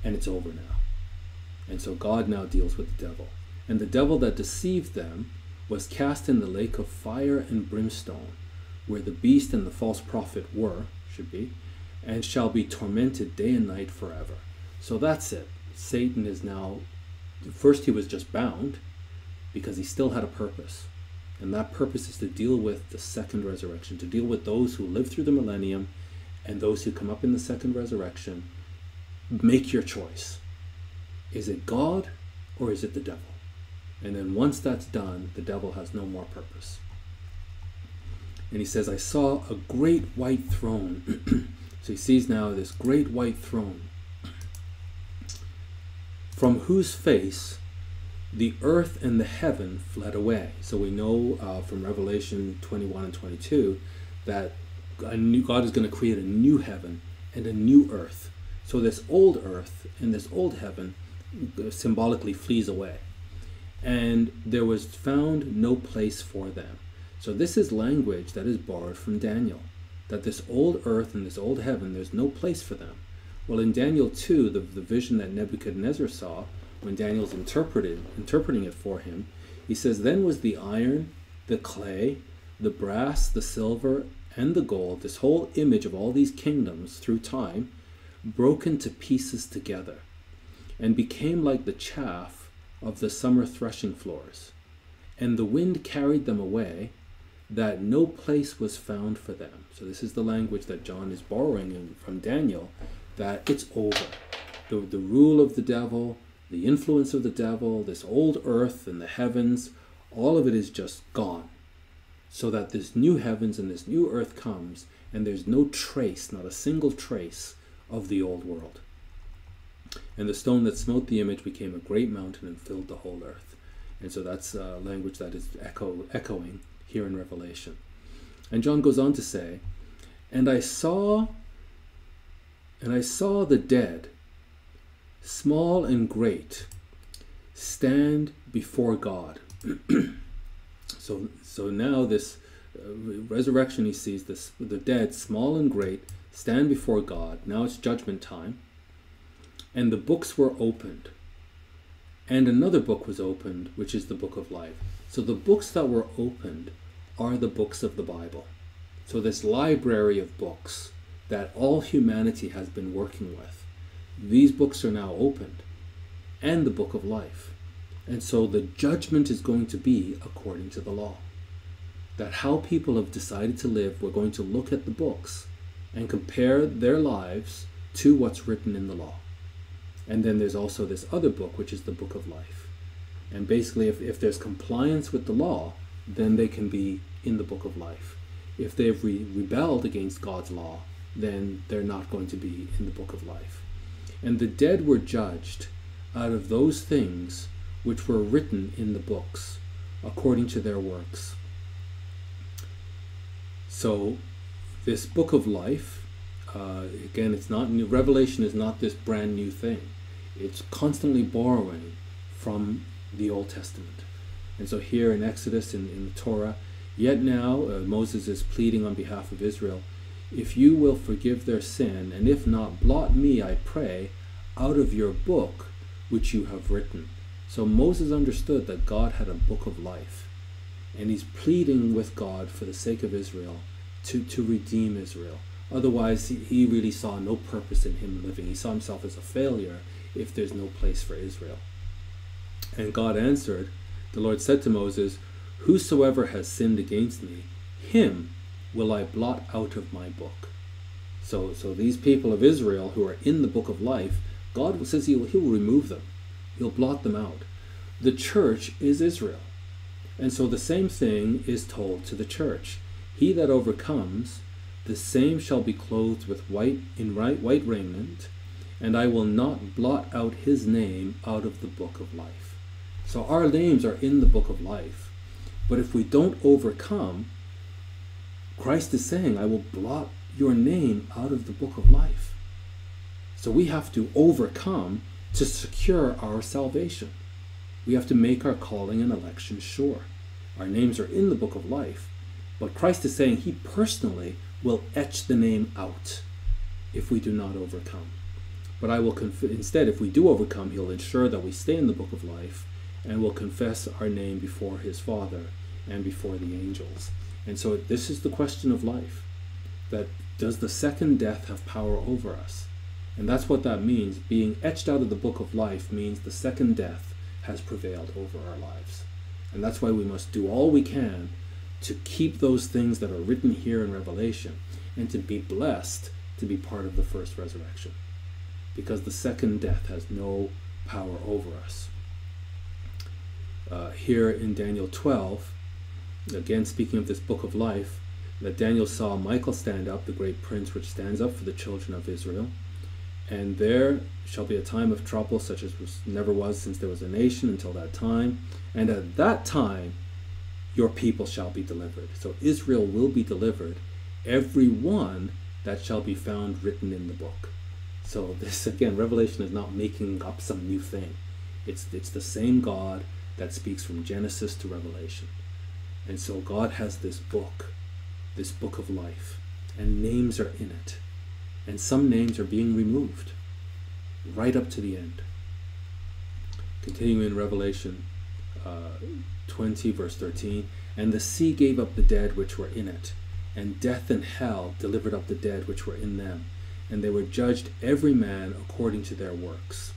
And it's over now. And so god now deals with the devil. And the devil that deceived them was cast in the lake of fire and brimstone where the beast and the false prophet were should be and shall be tormented day and night forever so that's it satan is now first he was just bound because he still had a purpose. And that purpose is to deal with the second resurrection, to deal with those who live through the millennium and those who come up in the second resurrection. Make your choice. Is it God or is it the devil? And then once that's done, the devil has no more purpose. And he says, I saw a great white throne. so he sees now this great white throne from whose face the earth and the heaven fled away. So we know uh, from Revelation 21 and 22 that God is going to create a new heaven and a new earth. So this old earth and this old heaven symbolically flees away. And there was found no place for them. So this is language that is borrowed from Daniel. That this old earth and this old heaven, there's no place for them. Well, in Daniel 2, the, the vision that Nebuchadnezzar saw, when Daniel's interpreted, interpreting it for him, he says, Then was the iron, the clay, the brass, the silver, and the gold, this whole image of all these kingdoms through time, broken to pieces together, and became like the chaff of the summer threshing floors. And the wind carried them away, that no place was found for them. So, this is the language that John is borrowing from Daniel that it's over. The, the rule of the devil, the influence of the devil, this old earth and the heavens, all of it is just gone. So that this new heavens and this new earth comes, and there's no trace, not a single trace, of the old world. And the stone that smote the image became a great mountain and filled the whole earth. And so that's a language that is echo, echoing here in Revelation. And John goes on to say, And I saw And I saw the dead, small and great, stand before God. so, so now this uh, resurrection, he sees this, the dead, small and great, stand before God. Now it's judgment time. And the books were opened. And another book was opened, which is the book of life. So the books that were opened are the books of the Bible. So this library of books that all humanity has been working with, these books are now opened, and the book of life. And so the judgment is going to be according to the law. That how people have decided to live, we're going to look at the books and compare their lives to what's written in the law. And then there's also this other book, which is the book of life. And basically, if, if there's compliance with the law, then they can be in the book of life. If they've re- rebelled against God's law, then they're not going to be in the book of life. And the dead were judged out of those things which were written in the books according to their works. So, this book of life, uh, again, it's not new. Revelation is not this brand new thing. It's constantly borrowing from the Old Testament. And so, here in Exodus, in, in the Torah, yet now uh, Moses is pleading on behalf of Israel if you will forgive their sin, and if not, blot me, I pray, out of your book which you have written. So Moses understood that God had a book of life, and he's pleading with God for the sake of Israel to, to redeem Israel. Otherwise, he, he really saw no purpose in him living. He saw himself as a failure if there's no place for Israel. And God answered, The Lord said to Moses, Whosoever has sinned against me, him will I blot out of my book. So, so these people of Israel who are in the book of life, God says he will, he will remove them. He'll blot them out. The church is Israel. And so the same thing is told to the church. He that overcomes, the same shall be clothed with white in right, white raiment, and I will not blot out his name out of the book of life. So our names are in the book of life. But if we don't overcome, Christ is saying, I will blot your name out of the book of life. So we have to overcome to secure our salvation. We have to make our calling and election sure. Our names are in the book of life, but Christ is saying he personally will etch the name out if we do not overcome. But I will instead, if we do overcome, he'll ensure that we stay in the book of life and will confess our name before his Father and before the angels. And so this is the question of life. That does the second death have power over us? And that's what that means. Being etched out of the book of life means the second death has prevailed over our lives. And that's why we must do all we can to keep those things that are written here in Revelation and to be blessed to be part of the first resurrection. Because the second death has no power over us. Uh, here in Daniel 12, again speaking of this book of life, that Daniel saw Michael stand up, the great prince which stands up for the children of Israel. And there shall be a time of trouble such as was, never was since there was a nation until that time. And at that time your people shall be delivered. So Israel will be delivered, every one that shall be found written in the book. So this again, Revelation is not making up some new thing. It's it's the same God that speaks from Genesis to Revelation. And so God has this book, this book of life, and names are in it. And some names are being removed right up to the end. Continuing in Revelation uh, 20, verse 13 And the sea gave up the dead which were in it, and death and hell delivered up the dead which were in them, and they were judged every man according to their works.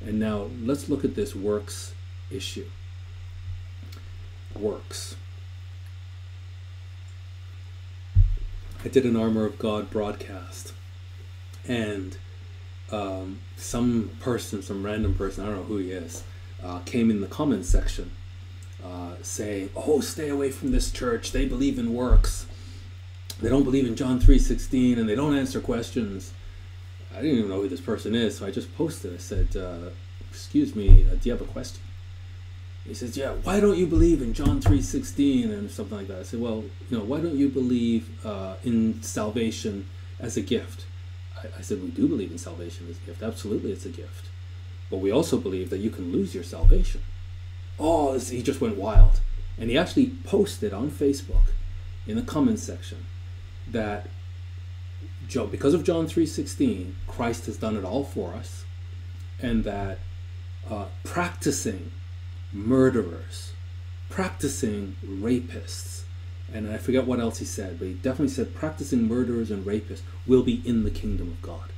And now let's look at this works issue. Works. I did an Armor of God broadcast, and um, some person, some random person, I don't know who he is, uh, came in the comments section uh, saying, "Oh, stay away from this church. They believe in works. They don't believe in John three sixteen, and they don't answer questions." I didn't even know who this person is, so I just posted. I said, uh, "Excuse me, uh, do you have a question?" He says, "Yeah, why don't you believe in John three sixteen and something like that?" I said, "Well, you know, why don't you believe uh, in salvation as a gift?" I, I said, We do believe in salvation as a gift. Absolutely, it's a gift. But we also believe that you can lose your salvation. Oh, this, he just went wild. And he actually posted on Facebook in the comments section that because of John 3:16, Christ has done it all for us, and that uh, practicing murderers, practicing rapists, and I forget what else he said, but he definitely said practicing murderers and rapists will be in the kingdom of God.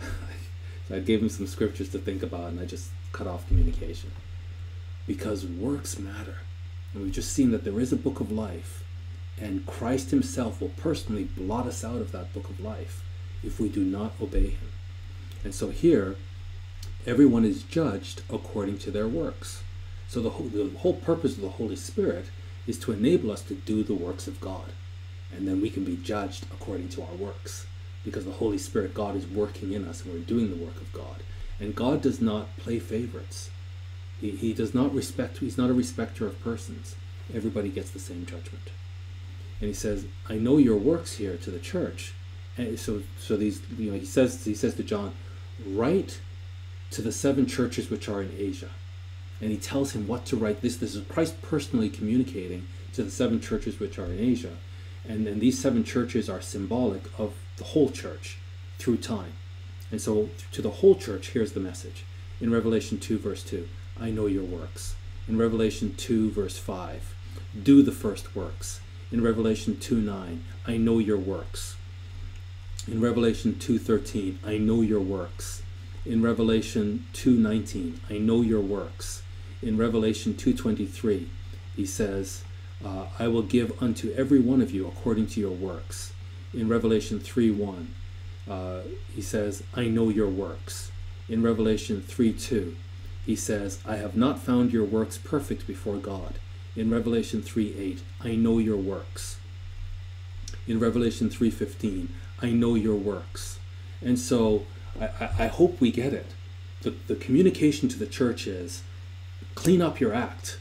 so I gave him some scriptures to think about, and I just cut off communication because works matter, and we've just seen that there is a book of life and Christ Himself will personally blot us out of that book of life if we do not obey Him. And so here, everyone is judged according to their works. So the whole, the whole purpose of the Holy Spirit is to enable us to do the works of God. And then we can be judged according to our works. Because the Holy Spirit, God, is working in us and we're doing the work of God. And God does not play favorites. He, he does not respect, He's not a respecter of persons. Everybody gets the same judgment and he says, "I know your works here to the church." And so, so these, you know, he says, he says to John, "Write to the seven churches which are in Asia," and he tells him what to write. This, this is Christ personally communicating to the seven churches which are in Asia, and then these seven churches are symbolic of the whole church through time. And so, to the whole church, here's the message in Revelation 2, verse 2 I know your works. In Revelation 2, verse 5, do the first works in Revelation 2 9, I know your works. In Revelation 2:13, I know your works. In Revelation 2:19, I know your works. In Revelation 2:23, he says, uh, I will give unto every one of you according to your works. In Revelation 3:1, uh, he says, I know your works. In Revelation 3:2, he says, I have not found your works perfect before God in Revelation 3:8, I know your works. In Revelation 3:15, I know your works. And so I, I hope we get it. The, the communication to the church is clean up your act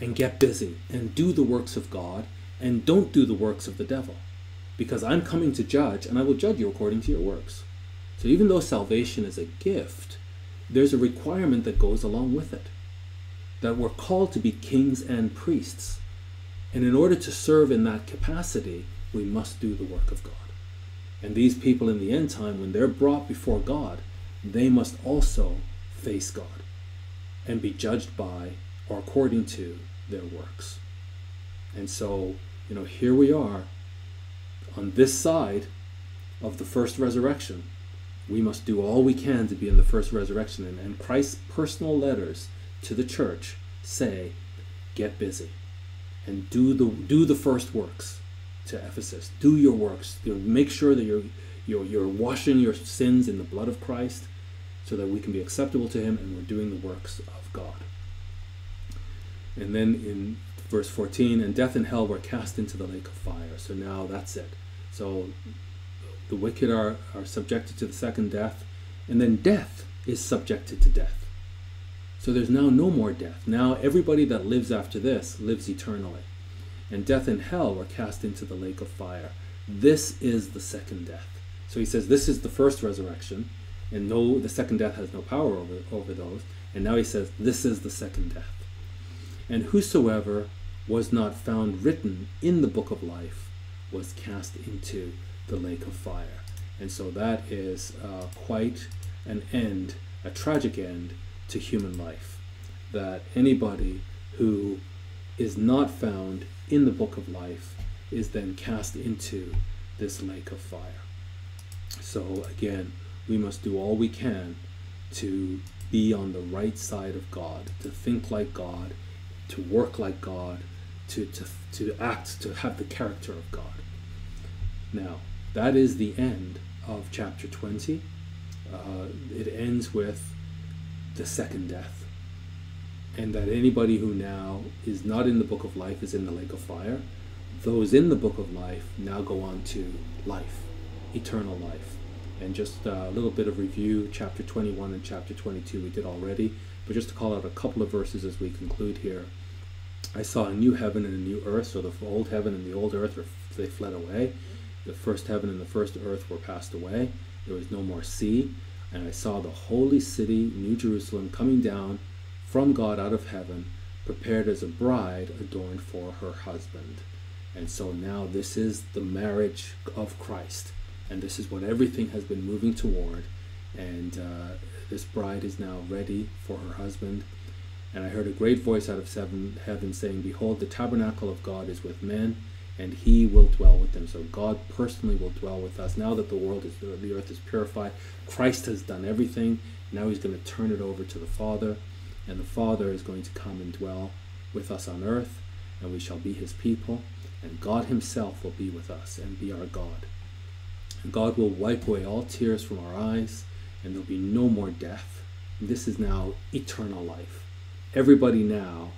and get busy and do the works of God and don't do the works of the devil. Because I'm coming to judge and I will judge you according to your works. So even though salvation is a gift, there's a requirement that goes along with it that we're called to be kings and priests. And in order to serve in that capacity, we must do the work of God. And these people in the end time, when they're brought before God, they must also face God and be judged by or according to their works. And so, you know, here we are on this side of the first resurrection. We must do all we can to be in the first resurrection. And, and Christ's personal letters to the church say, get busy and do the do the first works to Ephesus. Do your works. You know, make sure that you're, you're you're washing your sins in the blood of Christ so that we can be acceptable to him and we're doing the works of God. And then in verse 14, and death and hell were cast into the lake of fire. So now that's it. So the wicked are, are subjected to the second death, and then death is subjected to death. So there's now no more death. Now everybody that lives after this lives eternally. And death and hell were cast into the lake of fire. This is the second death. So he says this is the first resurrection, and no the second death has no power over, over those. And now he says this is the second death. And whosoever was not found written in the book of life was cast into the lake of fire. And so that is uh, quite an end, a tragic end to human life. That anybody who is not found in the book of life is then cast into this lake of fire. So, again, we must do all we can to be on the right side of God, to think like God, to work like God, to, to, to act, to have the character of God. Now, that is the end of chapter 20. Uh, it ends with the second death. And that anybody who now is not in the book of life is in the lake of fire. Those in the book of life now go on to life, eternal life. And just uh, a little bit of review, chapter 21 and chapter 22 we did already, but just to call out a couple of verses as we conclude here. I saw a new heaven and a new earth, so the old heaven and the old earth, they fled away. The first heaven and the first earth were passed away, There was no more sea, and I saw the holy city, New Jerusalem, coming down from God out of heaven, prepared as a bride adorned for her husband. And so now this is the marriage of Christ. And this is what everything has been moving toward. And uh, this bride is now ready for her husband. And I heard a great voice out of seven, heaven saying, Behold, the tabernacle of God is with men, and he will dwell with them. So God personally will dwell with us. Now that the world is, the earth is purified, Christ has done everything. Now he's going to turn it over to the Father, and the Father is going to come and dwell with us on earth, and we shall be his people, and God himself will be with us and be our God. God will wipe away all tears from our eyes, and there'll be no more death. This is now eternal life. Everybody now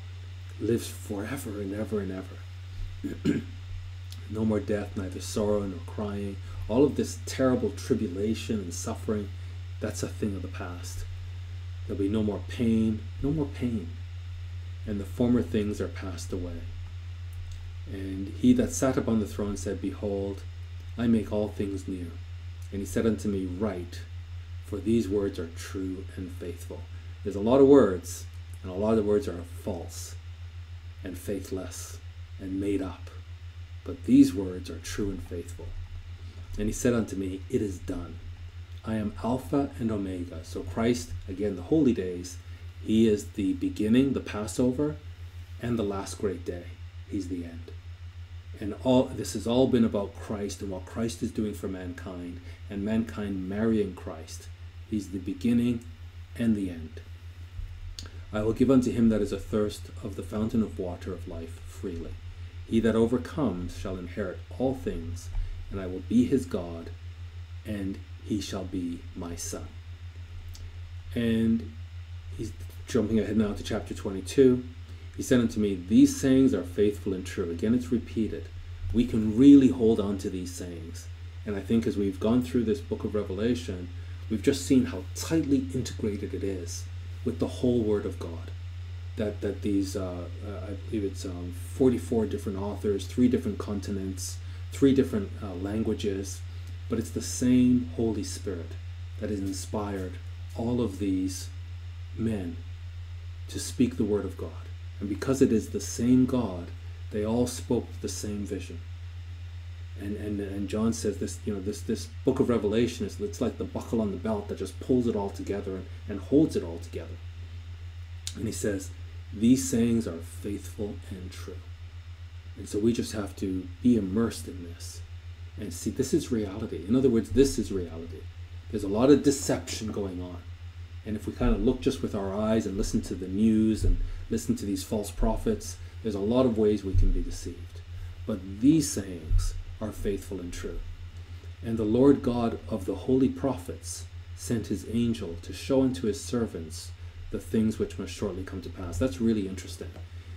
lives forever and ever and ever. no more death, neither sorrow nor crying. All of this terrible tribulation and suffering, that's a thing of the past. There'll be no more pain, no more pain. And the former things are passed away. And he that sat upon the throne said, Behold, I make all things new. And he said unto me, Write, for these words are true and faithful. There's a lot of words, and a lot of words are false and faithless and made up. But these words are true and faithful. And he said unto me, It is done. I am Alpha and Omega. So Christ, again, the holy days, he is the beginning, the Passover, and the last great day. He's the end. And all this has all been about Christ and what Christ is doing for mankind, and mankind marrying Christ. He's the beginning and the end. I will give unto him that is athirst of the fountain of water of life freely. He that overcomes shall inherit all things, and I will be his God, and he shall be my son. And he's jumping ahead now to chapter 22. He said unto me, These sayings are faithful and true. Again, it's repeated. We can really hold on to these sayings. And I think as we've gone through this book of Revelation, we've just seen how tightly integrated it is with the whole Word of God. That, that these, uh, uh, I believe it's um, 44 different authors, three different continents, three different uh, languages, but it's the same Holy Spirit that has inspired all of these men to speak the Word of God. And because it is the same God, they all spoke the same vision. And, and, and John says this, you know, this, this book of Revelation is it's like the buckle on the belt that just pulls it all together and, and holds it all together. And he says, these sayings are faithful and true. And so we just have to be immersed in this and see this is reality. In other words, this is reality. There's a lot of deception going on. And if we kind of look just with our eyes and listen to the news and listen to these false prophets, there's a lot of ways we can be deceived. But these sayings are faithful and true. And the Lord God of the holy prophets sent his angel to show unto his servants the things which must shortly come to pass. That's really interesting.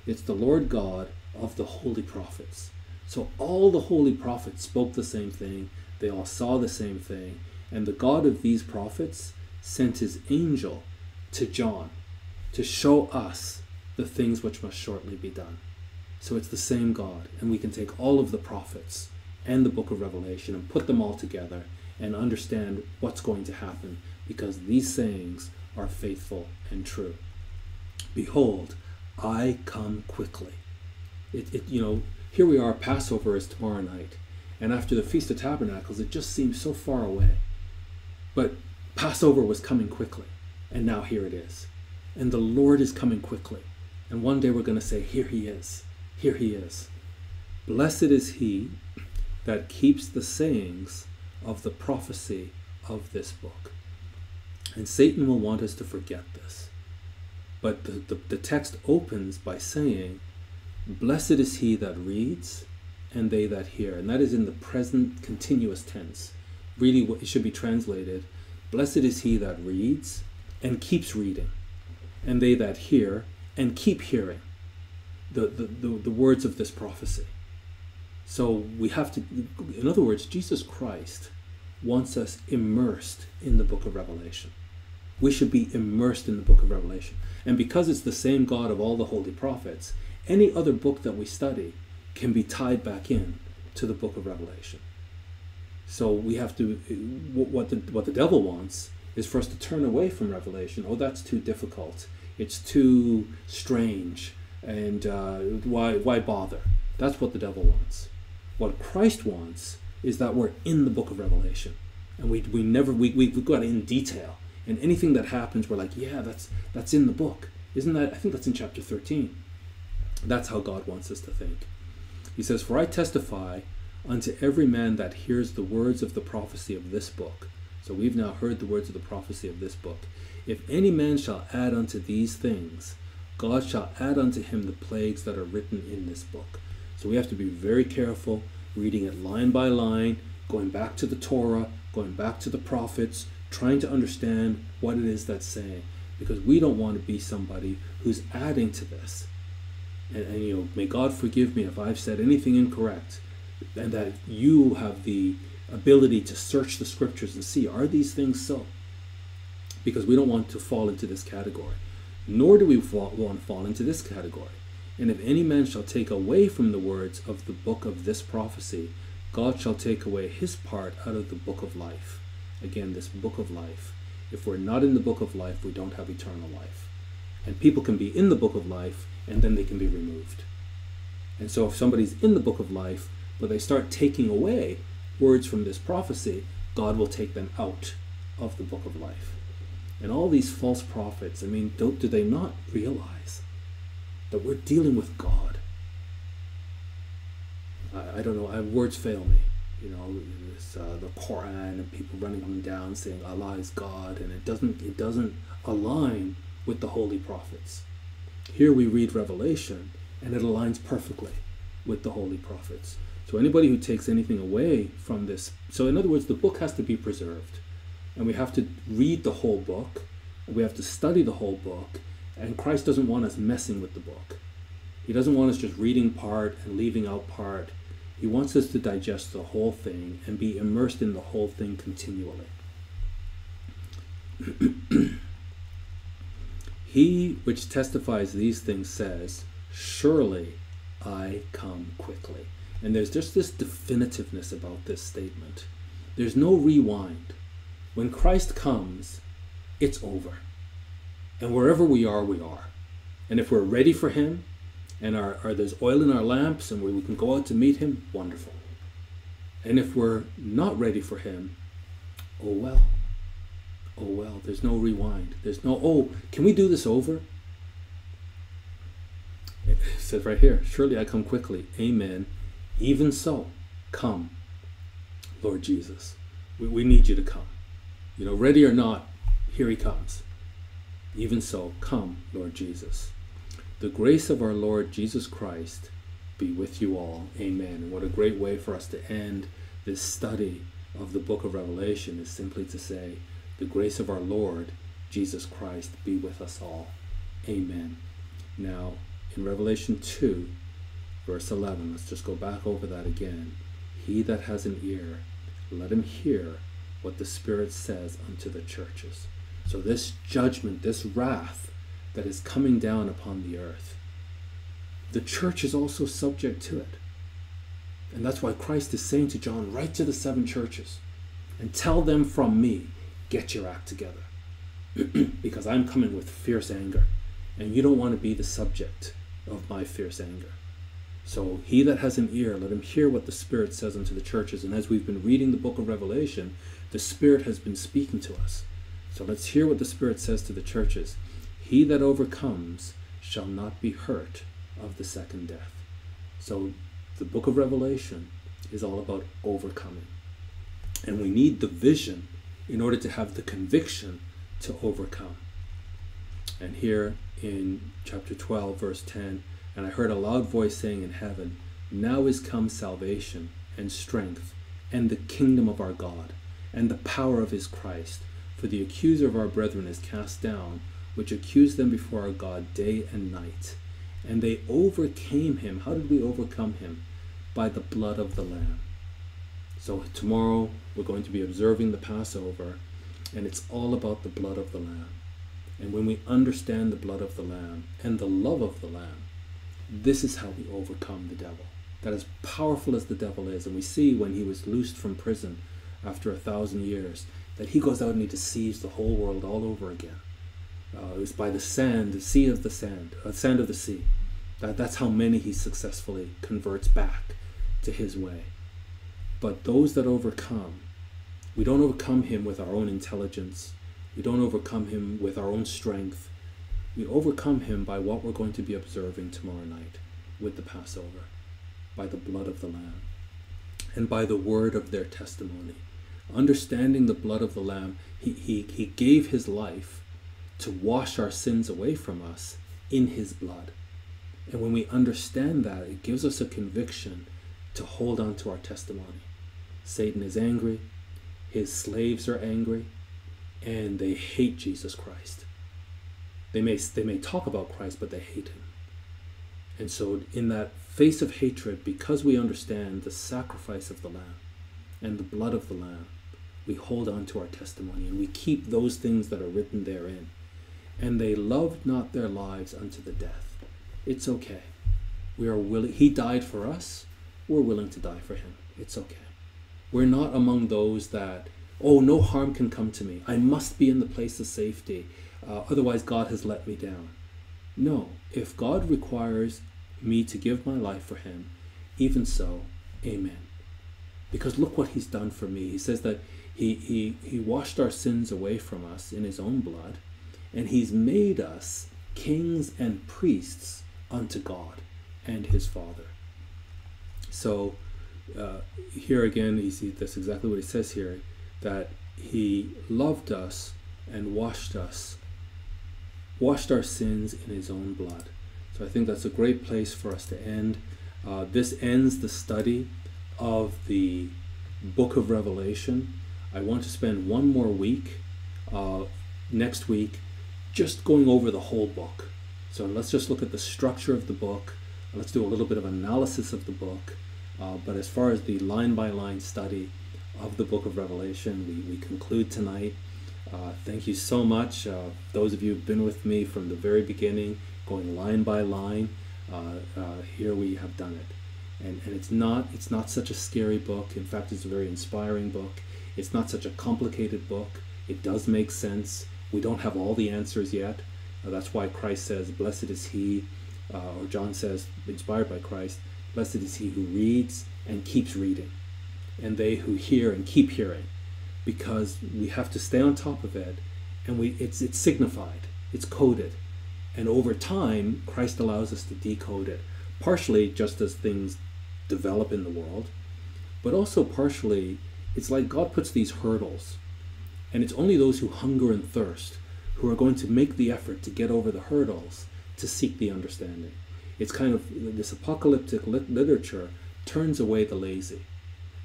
It's the Lord God of the holy prophets. So all the holy prophets spoke the same thing, they all saw the same thing, and the God of these prophets sent his angel to John to show us the things which must shortly be done. So it's the same God, and we can take all of the prophets and the book of Revelation and put them all together and understand what's going to happen because these sayings are faithful and true. Behold, I come quickly. It, it, you know, here we are, Passover is tomorrow night, and after the Feast of Tabernacles, it just seems so far away. But Passover was coming quickly, and now here it is. And the Lord is coming quickly. And one day we're going to say, Here he is. Here he is. Blessed is he that keeps the sayings of the prophecy of this book. And Satan will want us to forget this. But the, the, the, text opens by saying, Blessed is he that reads and they that hear. And that is in the present continuous tense. Really, what it should be translated Blessed is he that reads and keeps reading, and they that hear and keep hearing the, the, the, the words of this prophecy. So we have to, in other words, Jesus Christ wants us immersed in the book of Revelation. We should be immersed in the book of Revelation. And because it's the same God of all the holy prophets, any other book that we study can be tied back in to the book of Revelation. So we have to what the what the devil wants is for us to turn away from revelation. Oh, that's too difficult. It's too strange, and uh, why why bother? That's what the devil wants. What Christ wants is that we're in the book of Revelation, and we we never we we we got in detail, and anything that happens, we're like, yeah, that's that's in the book, isn't that? I think that's in chapter thirteen. That's how God wants us to think. He says, "For I testify." Unto every man that hears the words of the prophecy of this book. So we've now heard the words of the prophecy of this book. If any man shall add unto these things, God shall add unto him the plagues that are written in this book. So we have to be very careful reading it line by line, going back to the Torah, going back to the prophets, trying to understand what it is that's saying. Because we don't want to be somebody who's adding to this. And, and you know, may God forgive me if I've said anything incorrect and that you have the ability to search the scriptures and see are these things so? Because we don't want to fall into this category nor do we want to fall into this category. And if any man shall take away from the words of the book of this prophecy god shall take away his part out of the book of life. Again this book of life. If we're not in the book of life we don't have eternal life. And people can be in the book of life and then they can be removed. And so if somebody's in the book of life but they start taking away words from this prophecy, God will take them out of the book of life. And all these false prophets, I mean, don't, do they not realize that we're dealing with God? I, I don't know, I, words fail me. You know, this, uh, the Quran and people running up and down saying Allah is God, and it doesn't it doesn't align with the holy prophets. Here we read Revelation, and it aligns perfectly with the holy prophets. So anybody who takes anything away from this, so in other words, the book has to be preserved, and we have to read the whole book, we have to study the whole book, and Christ doesn't want us messing with the book. He doesn't want us just reading part and leaving out part. He wants us to digest the whole thing and be immersed in the whole thing continually. he which testifies these things says, Surely I come quickly. And there's just this definitiveness about this statement. There's no rewind. When Christ comes, it's over. And wherever we are, we are. And if we're ready for Him, and our, our, there's oil in our lamps, and we can go out to meet Him, wonderful. And if we're not ready for Him, oh well. Oh well, there's no rewind. There's no, oh, can we do this over? It says right here, surely I come quickly. Amen. Even so, come, Lord Jesus. We, we need you to come. You know, ready or not, here he comes. Even so, come, Lord Jesus. The grace of our Lord Jesus Christ be with you all. Amen. What a great way for us to end this study of the book of Revelation is simply to say, The grace of our Lord Jesus Christ be with us all. Amen. Now, in Revelation 2, Verse 11, let's just go back over that again. He that has an ear, let him hear what the Spirit says unto the churches. So, this judgment, this wrath that is coming down upon the earth, the church is also subject to it. And that's why Christ is saying to John, write to the seven churches and tell them from me, get your act together. because I'm coming with fierce anger, and you don't want to be the subject of my fierce anger. So he that has an ear, let him hear what the Spirit says unto the churches. And as we've been reading the book of Revelation, the Spirit has been speaking to us. So let's hear what the Spirit says to the churches. He that overcomes shall not be hurt of the second death. So the book of Revelation is all about overcoming. And we need the vision in order to have the conviction to overcome. And here in chapter 12, verse 10, and I heard a loud voice saying in heaven, Now is come salvation and strength and the kingdom of our God and the power of his Christ. For the accuser of our brethren is cast down, which accused them before our God day and night. And they overcame him. How did we overcome him? By the blood of the Lamb. So tomorrow we're going to be observing the Passover, and it's all about the blood of the Lamb. And when we understand the blood of the Lamb and the love of the Lamb, this is how we overcome the devil. That as powerful as the devil is, and we see when he was loosed from prison after a thousand years, that he goes out and he deceives the whole world all over again. Uh, it was by the sand, the sea of the sand, uh, sand of the sea. That, that's how many he successfully converts back to his way. But those that overcome, we don't overcome him with our own intelligence. We don't overcome him with our own strength. We overcome him by what we're going to be observing tomorrow night with the Passover, by the blood of the Lamb, and by the word of their testimony. Understanding the blood of the Lamb, he, he, he gave his life to wash our sins away from us in his blood. And when we understand that, it gives us a conviction to hold on to our testimony. Satan is angry, his slaves are angry, and they hate Jesus Christ. They may, they may talk about Christ, but they hate him. And so, in that face of hatred, because we understand the sacrifice of the Lamb and the blood of the Lamb, we hold on to our testimony and we keep those things that are written therein. And they loved not their lives unto the death. It's okay. We are willing. He died for us. We're willing to die for him. It's okay. We're not among those that, oh, no harm can come to me. I must be in the place of safety. Uh, otherwise, God has let me down. No, if God requires me to give my life for Him, even so, amen. Because look what He's done for me. He says that He, he, he washed our sins away from us in His own blood, and He's made us kings and priests unto God and His Father. So, uh, here again, you see that's exactly what He says here that He loved us and washed us washed our sins in his own blood. So I think that's a great place for us to end. Uh, this ends the study of the book of Revelation. I want to spend one more week uh, next week just going over the whole book. So let's just look at the structure of the book. Let's do a little bit of analysis of the book. Uh, but as far as the line by line study of the book of Revelation, we, we conclude tonight. Uh, thank you so much. Uh, those of you who've been with me from the very beginning, going line by line, uh, uh, here we have done it. And, and it's not it's not such a scary book. In fact, it's a very inspiring book. It's not such a complicated book. It does make sense. We don't have all the answers yet. Uh, that's why Christ says, "Blessed is he," or John says, inspired by Christ, "Blessed is he who reads and keeps reading, and they who hear and keep hearing." Because we have to stay on top of it and we it's it's signified it's coded. And over time christ allows us to decode it partially just as things develop in the world but also partially it's like god puts these hurdles and it's only those who hunger and thirst who are going to make the effort to get over the hurdles to seek the understanding. It's kind of this apocalyptic lit- literature turns away the lazy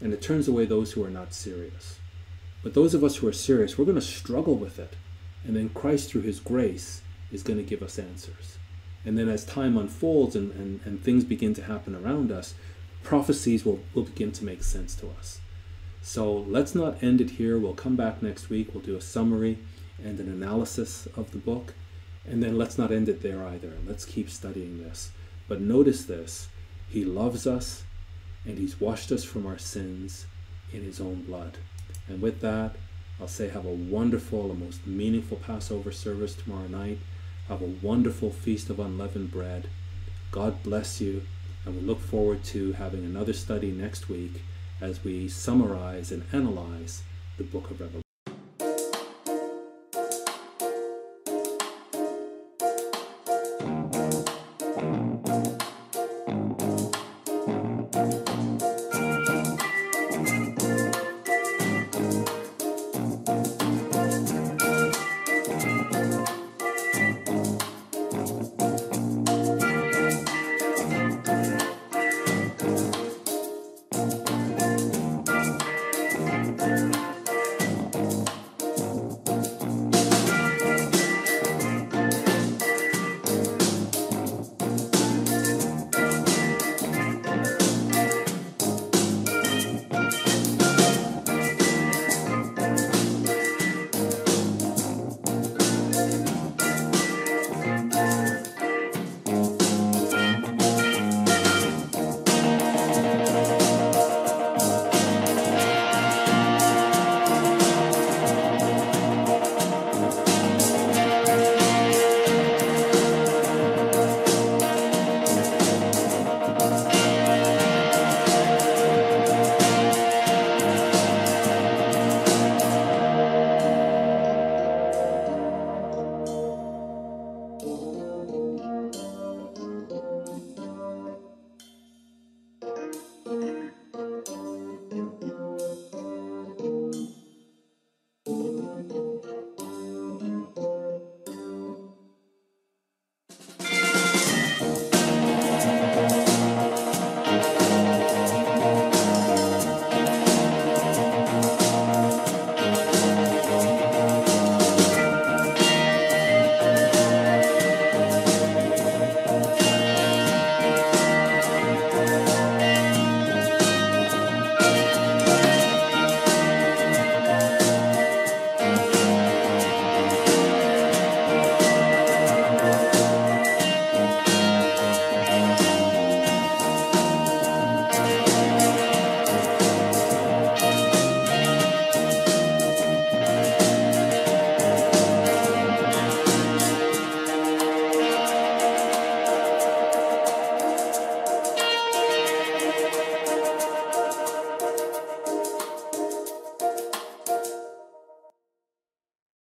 and it turns away those who are not serious but those of us who are serious, we're going to struggle with it. And then Christ, through his grace, is going to give us answers. And then as time unfolds and, and, and things begin to happen around us, prophecies will, will begin to make sense to us. So let's not end it here. We'll come back next week. We'll do a summary and an analysis of the book. And then let's not end it there either. Let's keep studying this. But notice this He loves us and He's washed us from our sins in His own blood. And with that, I'll say have a wonderful and most meaningful Passover service tomorrow night. Have a wonderful feast of unleavened bread. God bless you, and we look forward to having another study next week as we summarize and analyze the book of Revelation.